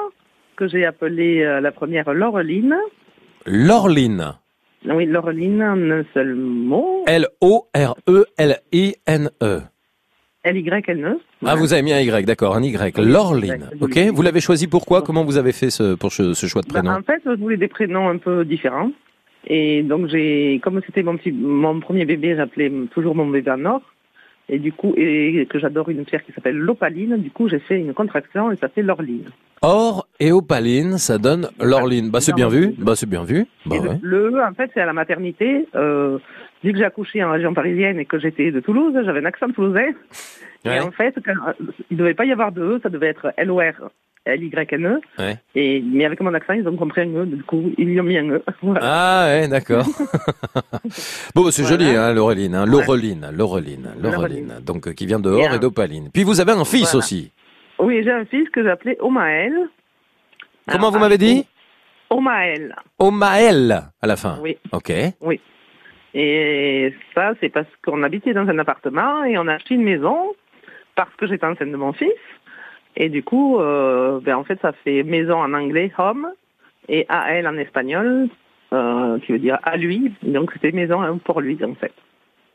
que j'ai appelés euh, la première Laureline. Laureline. Oui, Laureline en un seul mot. E L-O-R-E-L-I-N-E. L-Y-N-E. Ah, vous avez mis un Y, d'accord, un Y. Laureline. Ok. Vous l'avez choisi pourquoi? Comment vous avez fait ce, pour ce, ce choix de Bah, prénom? en fait, je voulais des prénoms un peu différents. Et donc, j'ai, comme c'était mon petit, mon premier bébé, j'appelais toujours mon bébé en or. Et du coup, et que j'adore une pierre qui s'appelle l'opaline, du coup, j'ai fait une contraction et ça fait l'orline. Or et opaline, ça donne Laureline. Bah, c'est bien vu. Bah, c'est bien vu. Bah, ouais. le E, en fait, c'est à la maternité. Euh, vu que j'ai accouché en région parisienne et que j'étais de Toulouse, j'avais un accent toulousain. Ouais. Et en fait, quand, il ne devait pas y avoir de E, ça devait être L-O-R, L-Y-N-E. Ouais. Et, mais avec mon accent, ils ont compris un E, du coup, ils lui ont mis un E. Voilà. Ah ouais, d'accord. bon, c'est Voilà. joli, hein, Laureline, hein. Laureline, Laureline, Laureline. Donc, euh, qui vient de Or Bien. et d'Opaline. Puis vous avez un fils Voilà. aussi. Oui, j'ai un fils que j'appelais Omaël. Comment Alors, vous m'avez dit Omaël. Omaël à la fin. Oui. Ok. Oui. Et ça, c'est parce qu'on habitait dans un appartement et on a acheté une maison parce que j'étais enceinte de mon fils. Et du coup, euh, ben en fait, ça fait maison en anglais, home, et AL en espagnol, euh, qui veut dire à lui. Donc c'était maison pour lui, en fait.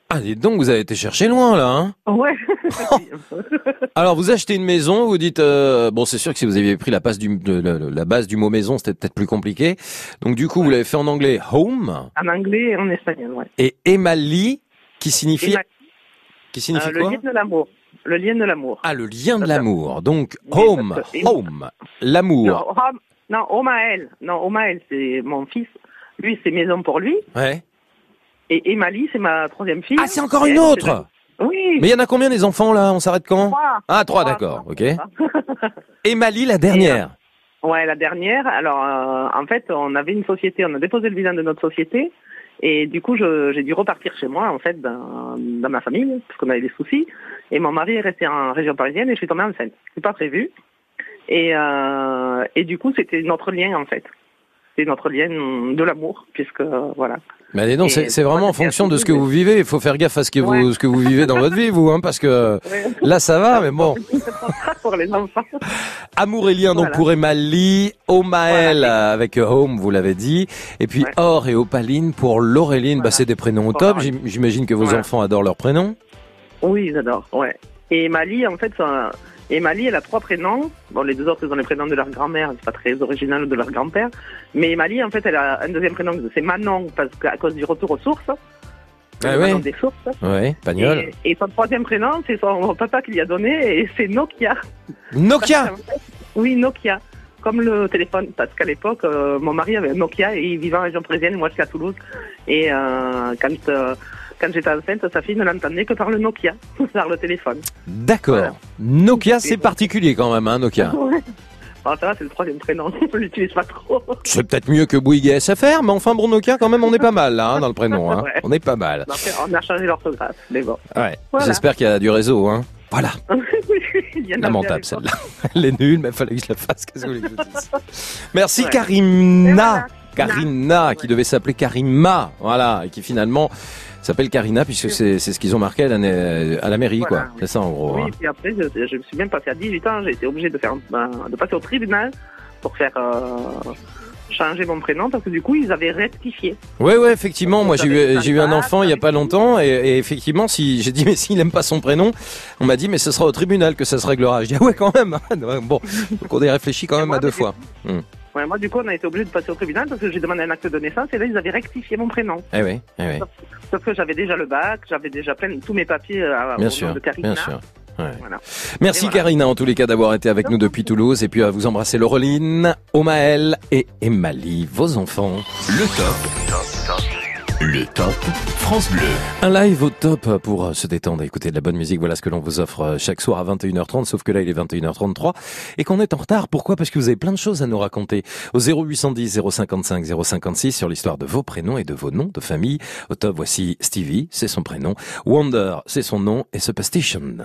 Ah, dites donc, vous avez été chercher loin, là. Hein Ouais. Alors, vous achetez une maison, vous dites... euh, bon, c'est sûr que si vous aviez pris la base du, de- de- la base du mot maison, c'était peut-être plus compliqué. Donc, du coup, vous l'avez fait en anglais home en anglais et en espagnol, ouais. et Emali, qui signifie... Emali. Qui signifie Euh, le quoi livre de l'amour. Le lien de l'amour. Ah, le lien de l'amour. Donc, home, home, l'amour. Non, Omael. Non, Omael, c'est mon fils. Lui, c'est maison pour lui. Ouais. Et Emali, c'est ma troisième fille. Ah, c'est encore une autre Oui. Mais il y en a combien des enfants là? On s'arrête quand? Trois. Ah, trois, d'accord, ok. Et Mali, la dernière. Ouais, la dernière. Alors, euh, en fait, on avait une société, on a déposé le bilan de notre société. Et du coup, j'ai dû repartir chez moi, en fait, dans, dans ma famille, parce qu'on avait des soucis. Et mon mari est resté en région parisienne et je suis tombée enceinte. C'est pas prévu. Et, euh, et du coup, c'était notre lien, en fait. C'est notre lien de l'amour, puisque, euh, voilà. Mais allez Et c'est vraiment en c'était fonction de ce que vous vivez. Il faut faire gaffe à ce que vous, ce que vous vivez dans votre vie, vous, hein, parce que là, ça va, mais bon. pour les enfants. Amour et lien, donc pour Emali, Omael avec euh, Home, vous l'avez dit, et puis Or et Opaline pour Laureline. Bah, c'est des prénoms au top. J'im- J'imagine que vos enfants adorent leurs prénoms. Oui, j'adore, ouais. Et Mali, en fait, ça... et Mali, elle a trois prénoms. Bon, les deux autres, ils ont les prénoms de leur grand-mère, c'est pas très original de leur grand-père. Mais Mali, en fait, elle a un deuxième prénom, c'est Manon, parce qu'à cause du retour aux sources. Ah ouais. Des sources. Ouais, Pagnol. Et, et son troisième prénom, c'est son papa qui lui a donné, et c'est Nokia. Nokia Oui, Nokia. Comme le téléphone, parce qu'à l'époque, euh, mon mari avait un Nokia et il vivait en région parisienne, moi je suis à Toulouse. Et euh, quand, euh, quand j'étais enceinte, sa fille ne l'entendait que par le Nokia, par le téléphone. D'accord. Nokia, c'est particulier quand même, hein, Nokia. Ouais. Bon, ça c'est le troisième prénom, on l'utilise pas trop. C'est peut-être mieux que Bouygues SFR, mais enfin, bon, Nokia, quand même, on est pas mal, là, hein, dans le prénom. Hein. Ouais. On est pas mal. Après, on a changé l'orthographe, mais bon. Ouais. Voilà. J'espère qu'il y a du réseau, hein. Voilà. Lamentable, celle-là. Elle est nulle, mais il fallait que je la fasse. Qu'est-ce que vous voulez que je dise? Merci, Ouais. Karina. Karina, qui devait s'appeler Karima. Voilà. Et qui finalement s'appelle Karina, puisque c'est ce qu'ils ont marqué à la, à la mairie, Voilà, quoi. C'est ça, en gros. Oui, hein. et puis après, je, je me suis même passé à 18 ans, j'ai été obligée de, faire, de passer au tribunal pour faire euh, changer mon prénom, parce que du coup, ils avaient rectifié. Ouais, ouais, effectivement. Moi, j'ai eu, ça j'ai eu un enfant il y a pas longtemps, et, et effectivement, si j'ai dit, mais s'il aime pas son prénom, on m'a dit, mais ce sera au tribunal que ça se réglera. Je dis, ah ouais, quand même. bon, donc on y réfléchit quand même à deux fois. Ouais, moi, du coup, on a été obligé de passer au tribunal parce que j'ai demandé un acte de naissance et là, ils avaient rectifié mon prénom. Eh oui, eh oui. Sauf, sauf que j'avais déjà le bac, j'avais déjà plein tous mes papiers euh, au Bien nom sûr, de Karina. bien sûr. Ouais. Voilà. Merci voilà. Karina en tous les cas d'avoir été avec nous depuis Toulouse et puis à vous embrasser Laureline, Omaël et Emali, vos enfants. Le top. Le top France Bleu. Un live au top pour se détendre, écouter de la bonne musique. Voilà ce que l'on vous offre chaque soir à 21h30, sauf que là il est 21h33 et qu'on est en retard. Pourquoi? Parce que vous avez plein de choses à nous raconter au 0810 055 056 sur l'histoire de vos prénoms et de vos noms de famille. Au top, voici Stevie, c'est son prénom. Wonder, c'est son nom et Superstition.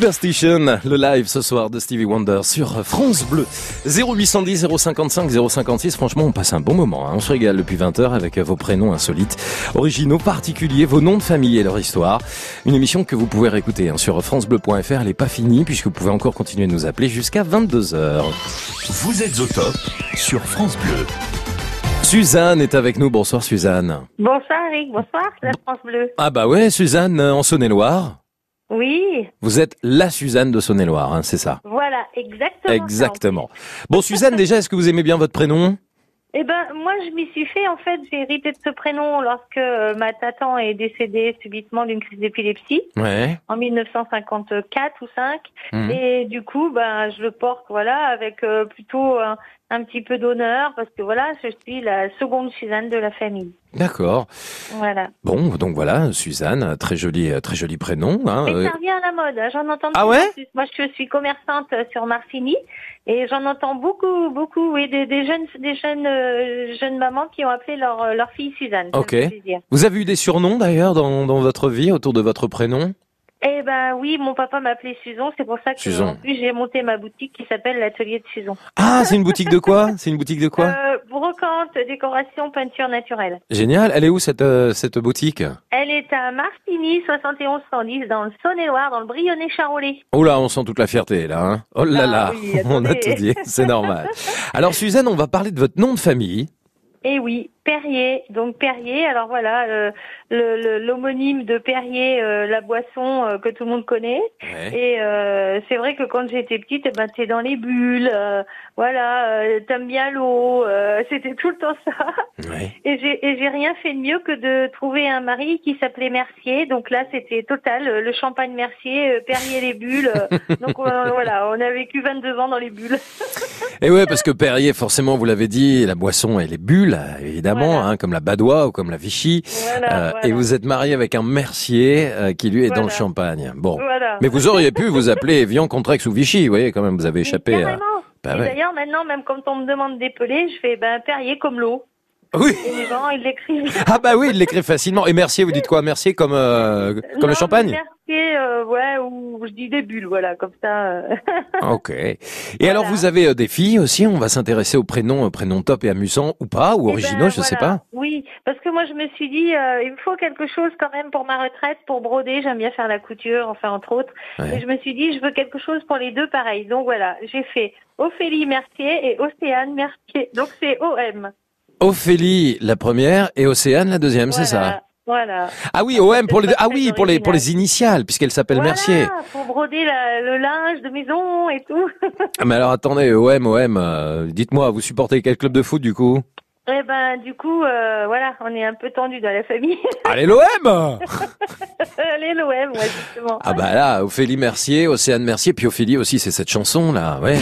Superstition, le live ce soir de Stevie Wonder sur France Bleu. 0810 055 056, franchement on passe un bon moment. hein. On se régale depuis 20h avec vos prénoms insolites, originaux, particuliers, vos noms de famille et leur histoire. Une émission que vous pouvez réécouter hein, sur francebleu.fr, elle n'est pas finie puisque vous pouvez encore continuer de nous appeler jusqu'à 22h. Vous êtes au top sur France Bleu. Suzanne est avec nous, bonsoir Suzanne. Bonsoir Eric, bonsoir, la France Bleue. Ah bah ouais, Suzanne euh, en Saône-et-Loire. Oui, Vous êtes la Suzanne de Saône-et-Loire, hein, c'est ça voilà, exactement. Exactement. Bon Suzanne, déjà, est-ce que vous aimez bien votre prénom Eh ben, moi, je m'y suis fait. En fait, j'ai hérité de ce prénom lorsque euh, ma tatan est décédée subitement d'une crise d'épilepsie Ouais. en 1954 ou 5. Mhm. Et du coup, ben, je le porte, voilà, avec euh, plutôt un, un petit peu d'honneur parce que voilà, je suis la seconde Suzanne de la famille. D'accord. Voilà. Bon, donc voilà, Suzanne, très joli, euh, très joli prénom. Hein, Et euh, ça revient à la mode, hein, j'en entends Ah ouais plus. Moi, je suis commerçante euh, sur Marcigny et j'en entends beaucoup, beaucoup, oui, des, des jeunes, des jeunes, euh, jeunes mamans qui ont appelé leur, euh, leur fille Suzanne. Ok. Vous avez eu des surnoms d'ailleurs dans, dans votre vie autour de votre prénom? Eh ben oui, mon papa m'appelait Suzon, c'est pour ça que Suzon. en plus j'ai monté ma boutique qui s'appelle l'atelier de Suzon. Ah, c'est une boutique de quoi? C'est une boutique de quoi? Euh, brocante, décoration, peinture naturelle. Génial. Elle est où cette, euh, cette boutique? Elle est à Martigny, 71 110, dans le Saône-et-Loire, dans le Brionnais-Charolais. Oh là, on sent toute la fierté là. Hein oh là Ah là, oui, on a attendez. tout dit, c'est normal. Alors Suzanne, on va parler de votre nom de famille. Et oui, Perrier. Donc Perrier, alors voilà, euh, l'homonyme de Perrier, euh, la boisson euh, que tout le monde connaît. Et c'est vrai que quand j'étais petite, eh ben t'es dans les bulles, voilà, t'aimes bien l'eau, c'était tout le temps ça. Et j'ai et j'ai rien fait de mieux que de trouver un mari qui s'appelait Mercier. Donc là, c'était total, le champagne Mercier, Perrier les bulles. donc voilà, on a vécu 22 ans dans les bulles. Et ouais, parce que Perrier, forcément, vous l'avez dit, la boisson et les bulles, évidemment, hein, comme la Badois ou comme la Vichy. Voilà, Euh, voilà. Et vous êtes marié avec un Mercier euh, qui lui est dans le champagne. Bon, mais vous auriez pu vous appeler Evian, Contrex ou Vichy. Vous voyez, quand même, vous avez échappé à. Bah ouais. d'ailleurs, maintenant, même quand on me demande d'épeler, je fais ben Perrier comme l'eau. Oui. Et les gens, ils l'écrivent. Ah bah oui, il l'écrit facilement. Et Mercier, vous dites quoi? Mercier comme euh, comme Non, le champagne? Mercier, euh, ouais, ou je dis des bulles, voilà, comme ça. euh. Ok. Et alors, vous avez euh, des filles aussi? On va s'intéresser aux prénoms, euh, prénoms top et amusants ou pas, ou Eh ben, originaux, je sais voilà. pas. Oui, parce que moi, je me suis dit, euh, il me faut quelque chose quand même pour ma retraite, pour broder. J'aime bien faire la couture, enfin, entre autres. Ouais. Et je me suis dit, je veux quelque chose pour les deux pareil. Donc voilà, j'ai fait Ophélie Mercier et Océane Mercier. Donc c'est OM. Ophélie, la première, et Océane, la deuxième, c'est ça Voilà. Ah oui, OM pour les ah oui pour les pour les initiales puisqu'elle s'appelle Voilà, Mercier. pour broder la- le linge de maison et tout. Ah, Mais alors attendez, OM, OM, euh, dites-moi, vous supportez quel club de foot du coup? Eh ben, du coup, euh, voilà, on est un peu tendu dans la famille. Allez l'OM Allez, l'OM, ouais, justement. Ah bah là, Ophélie Mercier, Océane Mercier, puis Ophélie aussi, c'est cette chanson là, ouais. Ouais,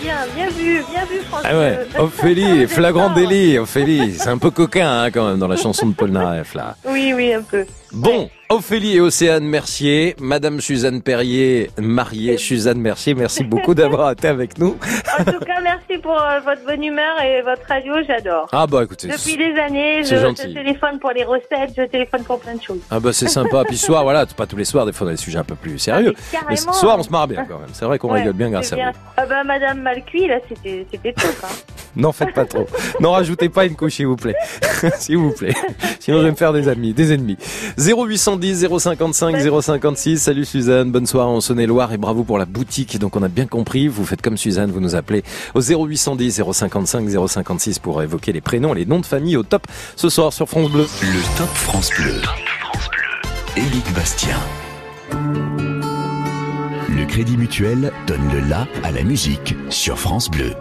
bien, bien vu, bien vu, François. Ah ouais, Ophélie, flagrant délit, Ophélie, c'est un peu coquin hein, quand même dans la chanson de Paul Naref là. Oui, oui, un peu. Bon, Ophélie et Océane Mercier, Madame Suzanne Perrier, mariée Suzanne Mercier, merci beaucoup d'avoir été avec nous. En tout cas, merci pour euh, votre bonne humeur et votre radio, j'adore. Ah bah écoutez, Depuis des années, je, c'est je gentil. téléphone pour les recettes, je téléphone pour plein de choses. Ah bah c'est sympa. Puis ce soir, voilà, pas tous les soirs, des fois on a des sujets un peu plus sérieux. Ah, mais mais ce carrément. soir, on se marre bien quand même. C'est vrai qu'on Ouais, rigole bien grâce c'est à vous. Ah bah, Madame Malcuit, là, c'était c'était top. Hein. N'en faites pas trop. N'en rajoutez pas une couche, s'il vous plaît. s'il vous plaît. Sinon, je vais me faire des amis, des ennemis. 0810 055 056. Salut Suzanne. Bonne soirée en Saône-et-Loire et bravo pour la boutique. Donc, on a bien compris. Vous faites comme Suzanne, vous nous appelez au 0810 055 056 pour évoquer les prénoms et les noms de famille au top ce soir sur France Bleu. Le Top France Bleu. Éric Bastien. Le Crédit Mutuel donne le la à la musique sur France Bleu.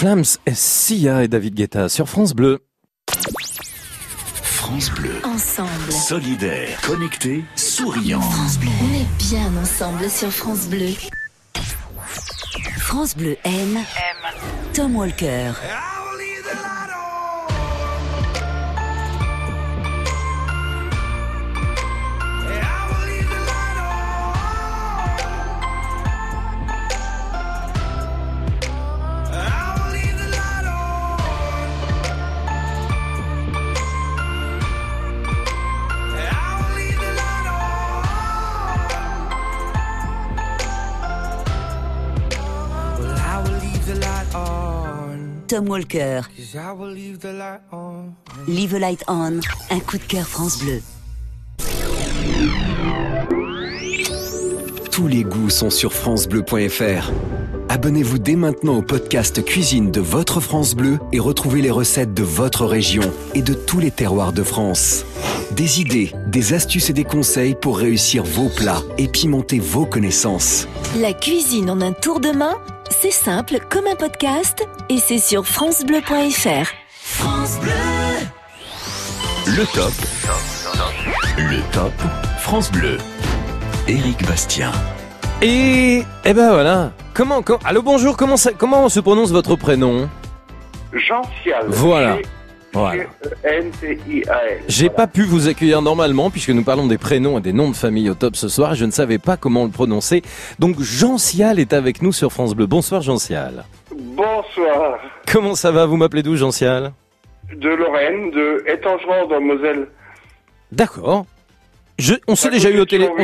Flams, Sia et David Guetta sur France Bleu. France Bleu. Ensemble. Solidaire, connecté, souriant. France Bleu. On bien ensemble sur France Bleu. France Bleu aime. Tom Walker. Well, Tom Walker. leave the light on. Un coup de cœur France Bleu. Tous les goûts sont sur francebleu.fr. Abonnez-vous dès maintenant au podcast Cuisine de votre France Bleu et retrouvez les recettes de votre région et de tous les terroirs de France. Des idées, des astuces et des conseils pour réussir vos plats et pimenter vos connaissances. La cuisine en un tour de main, c'est simple comme un podcast et c'est sur francebleu.fr. France Bleu. Le top. Le top. France Bleu. Éric Bastien. Et, eh ben voilà. Comment, com- allô, bonjour, comment, ça- comment se prononce votre prénom Jean-Cial. Voilà. Voilà. N-T-I-A-L. J'ai pas pu vous accueillir normalement puisque nous parlons des prénoms et des noms de famille au top ce soir. Je ne savais pas comment le prononcer. Donc Jean Cial est avec nous sur France Bleu. Bonsoir Jean Cial. Bonsoir. Comment ça va? Vous m'appelez d'où Jean Cial De Lorraine, de Étangerand dans Moselle. D'accord. Je, on s'est déjà eu au téléphone.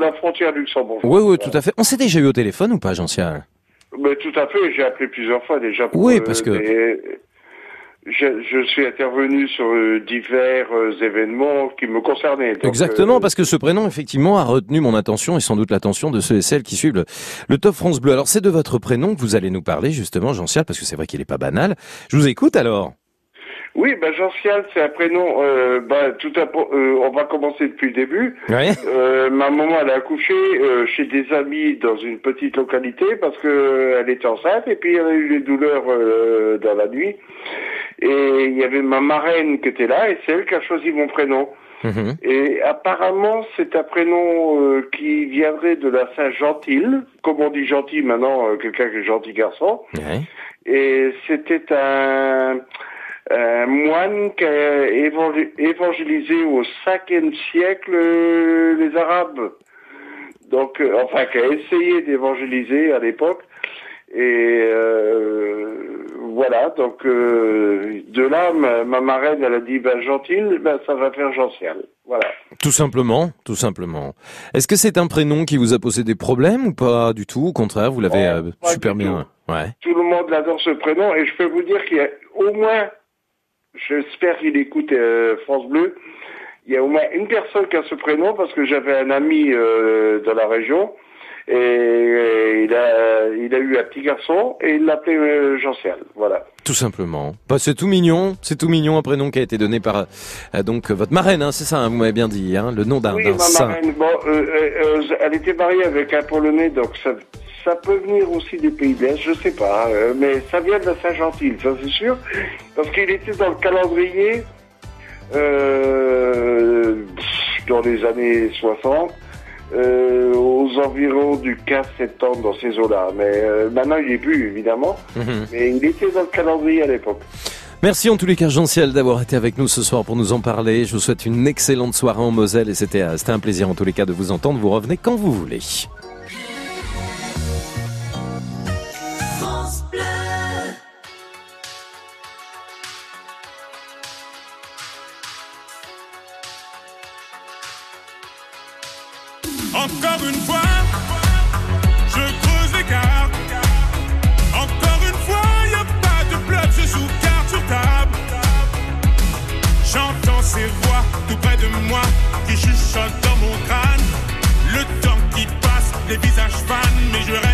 La frontière. Oui, oui, tout à fait. On s'est déjà eu au téléphone ou pas, Jean Cial Mais tout à fait, j'ai appelé plusieurs fois déjà. Pour, Oui, euh, parce que- des- Je, je suis intervenu sur euh, divers euh, événements qui me concernaient. Donc, Exactement, euh, parce que ce prénom, effectivement, a retenu mon attention et sans doute l'attention de ceux et celles qui suivent le, le Top France Bleu. Alors, c'est de votre prénom que vous allez nous parler, justement, Jean parce que c'est vrai qu'il est pas banal. Je vous écoute alors. Oui, bah Jean Cial, c'est un prénom. Euh, bah, tout à, euh, on va commencer depuis le début. Euh, ma maman, elle a accouché euh, chez des amis dans une petite localité parce que elle était enceinte et puis elle a eu des douleurs euh, dans la nuit. Et il y avait ma marraine qui était là et c'est elle qui a choisi mon prénom. Mhm. Et apparemment, c'est un prénom euh, qui viendrait de la Saint-Gentil, comme on dit gentil maintenant, euh, quelqu'un qui est gentil garçon. Et c'était un, un moine qui a évangé- évangélisé au 5e siècle euh, les Arabes. Donc, euh, enfin, qui a essayé d'évangéliser à l'époque. Et euh, voilà, donc euh, de là, ma, ma marraine, elle a dit, ben gentil, ben ça va faire gential. Voilà. Tout simplement, tout simplement. Est-ce que c'est un prénom qui vous a posé des problèmes ou pas du tout? Au contraire, vous l'avez euh, super bien. Ouais. Tout le monde adore ce prénom et je peux vous dire qu'il y a au moins, j'espère qu'il écoute euh, France Bleu, il y a au moins une personne qui a ce prénom parce que j'avais un ami euh, dans la région et euh, il a, il a eu un petit garçon et il l'appelait euh, Jean-Ciel. Voilà. Tout simplement. Bah, c'est tout mignon, c'est tout mignon un prénom qui a été donné par euh, donc votre marraine, hein, c'est ça, hein, vous m'avez bien dit, hein, le nom d'un Oui, d'un ma saint. marraine, bon, euh, euh, euh, elle était mariée avec un Polonais, donc ça, ça peut venir aussi des pays de l'Est, je sais pas, euh, mais ça vient de la Saint-Gentil, ça c'est sûr, parce qu'il était dans le calendrier euh, dans les années 60, euh, aux environs du 15 septembre dans ces eaux-là, mais euh, maintenant il est plus évidemment, Mhm. mais il était dans le calendrier à l'époque. Merci en tous les cas Jean Ciel d'avoir été avec nous ce soir pour nous en parler. Je vous souhaite une excellente soirée en Moselle et c'était un plaisir en tous les cas de vous entendre. Vous revenez quand vous voulez. Qui chuchotent dans mon crâne. Le temps qui passe, les visages fans, mais je reste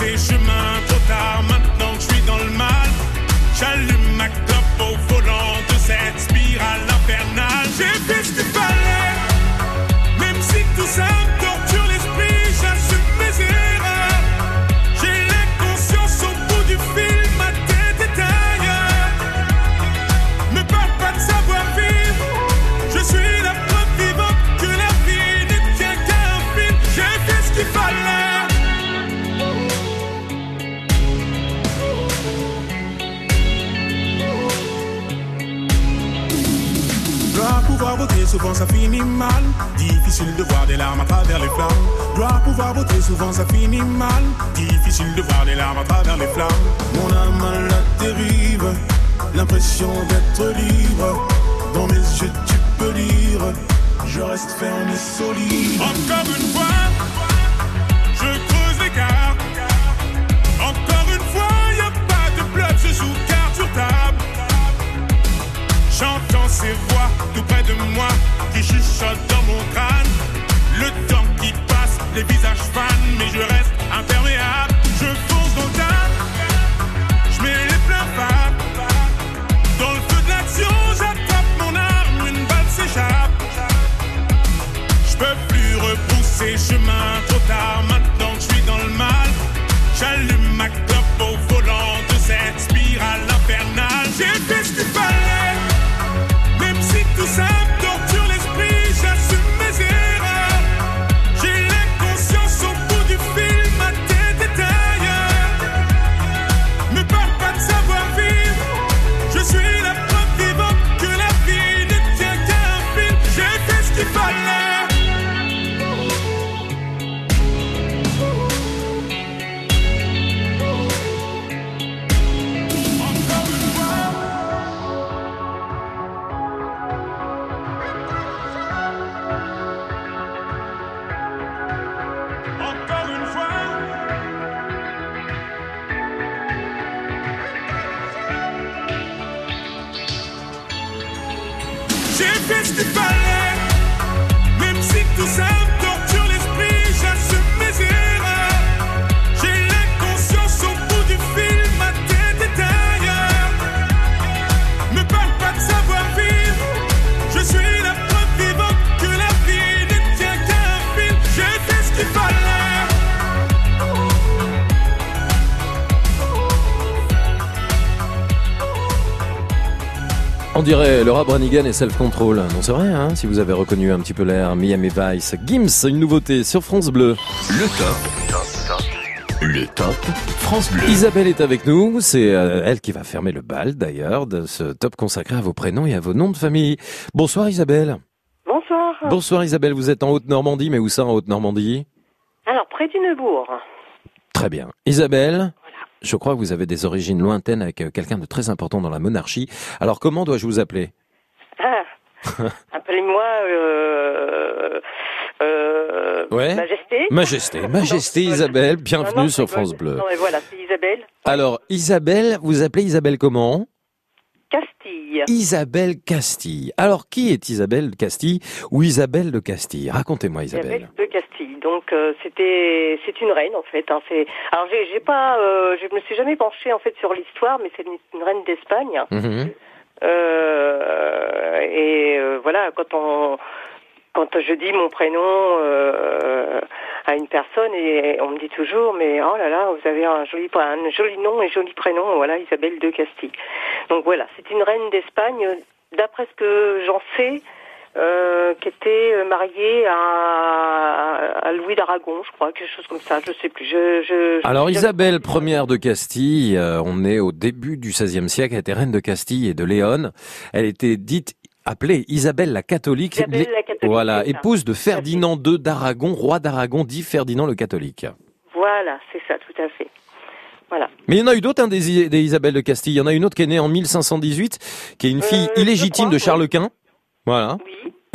repousser chemin trop tard souvent ça finit mal. Difficile de voir des larmes à travers les flammes. Dois pouvoir voter, souvent ça finit mal. Difficile de voir des larmes à travers les flammes. Mon âme à la dérive, l'impression d'être libre. Dans mes yeux, tu peux lire. Je reste ferme et solide. Encore une fois, ces voix tout près de moi qui chuchotent dans mon crâne. Le temps qui passe, les visages fanent, mais je reste imperméable. Je fonce dans tas, je mets les pleins phares. Dans le feu de l'action, j'attrape mon arme, une balle s'échappe. Je peux plus repousser chemin trop tard fait ce dirait Laura Branigan et Self Control. Non, c'est vrai, hein, si vous avez reconnu un petit peu l'air Miami Vice. Gims, une nouveauté sur France Bleu. Le top. Le top France Bleu. Isabelle est avec nous. C'est euh, elle qui va fermer le bal, d'ailleurs, de ce top consacré à vos prénoms et à vos noms de famille. Bonsoir Isabelle. Bonsoir. Bonsoir Isabelle, vous êtes en Haute-Normandie, mais où ça en Haute-Normandie? Alors, près du Neubourg. Très bien. Isabelle, je crois que vous avez des origines lointaines avec euh, quelqu'un de très important dans la monarchie. Alors comment dois-je vous appeler? Ah, appelez-moi euh, euh, Ouais. Majesté. Majesté, Majesté Isabelle, bienvenue Non, non, sur. France Bleu. Non, mais voilà, c'est Isabelle Alors Isabelle, vous appelez Isabelle comment? Castille. Isabelle Castille. Alors qui est Isabelle Castille ou Isabelle de Castille? Racontez-moi Isabelle. de Castille. Donc euh, c'était c'est une reine en fait. Hein. C'est alors j'ai j'ai pas euh, je me suis jamais penchée en fait sur l'histoire, mais c'est une, une reine d'Espagne. Mhm. Euh, et euh, voilà, quand on quand je dis mon prénom euh, à une personne et on me dit toujours mais oh là là vous avez un joli un joli nom et joli prénom voilà Isabelle de Castille. Donc voilà, c'est une reine d'Espagne d'après ce que j'en sais euh, qui était mariée à, à Louis d'Aragon, je crois, quelque chose comme ça, je sais plus. Je, je, je- Alors Isabelle Ier de Castille, euh, on est au début du XVIe siècle, elle était reine de Castille et de Léon. Elle était dite appelée Isabelle la catholique, Isabelle la catholique, voilà, épouse de Ferdinand II d'Aragon, roi d'Aragon, dit Ferdinand le catholique. Voilà, c'est ça, tout à fait. Voilà. Mais il y en a eu d'autres, hein, des, des Isabelle de Castille. Il y en a une autre qui est née en 1518, qui est une fille Euh, illégitime de Charles Quint. Voilà.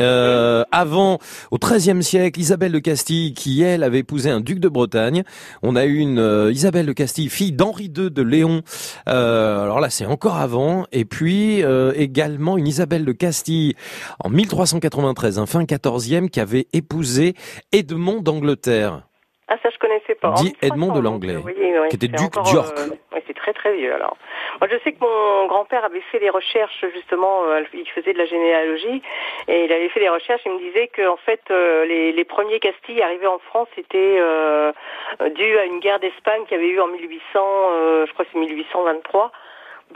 Euh, avant, au XIIIe siècle, Isabelle de Castille, qui elle avait épousé un duc de Bretagne. On a eu une euh, Isabelle de Castille, fille d'Henri II de Léon. Euh, alors là, c'est encore avant. Et puis euh, également une Isabelle de Castille en 1393, un fin 14e, qui avait épousé Edmond d'Angleterre. Ah, pas. Dit Edmond de 1300, Langlais, ouais, qui était duc d'York. euh, c'est très très vieux alors. Moi, je sais que mon grand-père avait fait des recherches justement. euh, il faisait de la généalogie et il avait fait des recherches. Il me disait que en fait, euh, les, les premiers Castilles arrivés en France étaient euh, dus à une guerre d'Espagne qu'il y avait eu en 1800. euh, je crois que c'est 1823 quelque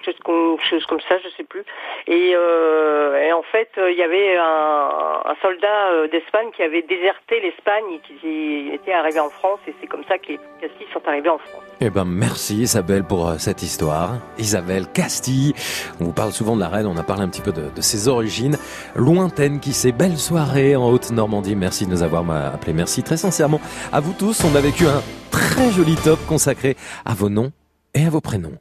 chose comme, chose comme ça, je sais plus. Et, euh, et en fait, euh, il y avait un, soldat euh, d'Espagne qui avait déserté l'Espagne et qui était arrivé en France. Et c'est comme ça que les Castilles sont arrivés en France. Eh ben merci Isabelle pour euh, cette histoire. Isabelle Castille, on vous parle souvent de la reine, on a parlé un petit peu de, ses origines lointaines, qui sait belle soirée en Haute-Normandie. Merci de nous avoir m'a- appelé. Merci très sincèrement à vous tous. On a vécu un très joli top consacré à vos noms et à vos prénoms.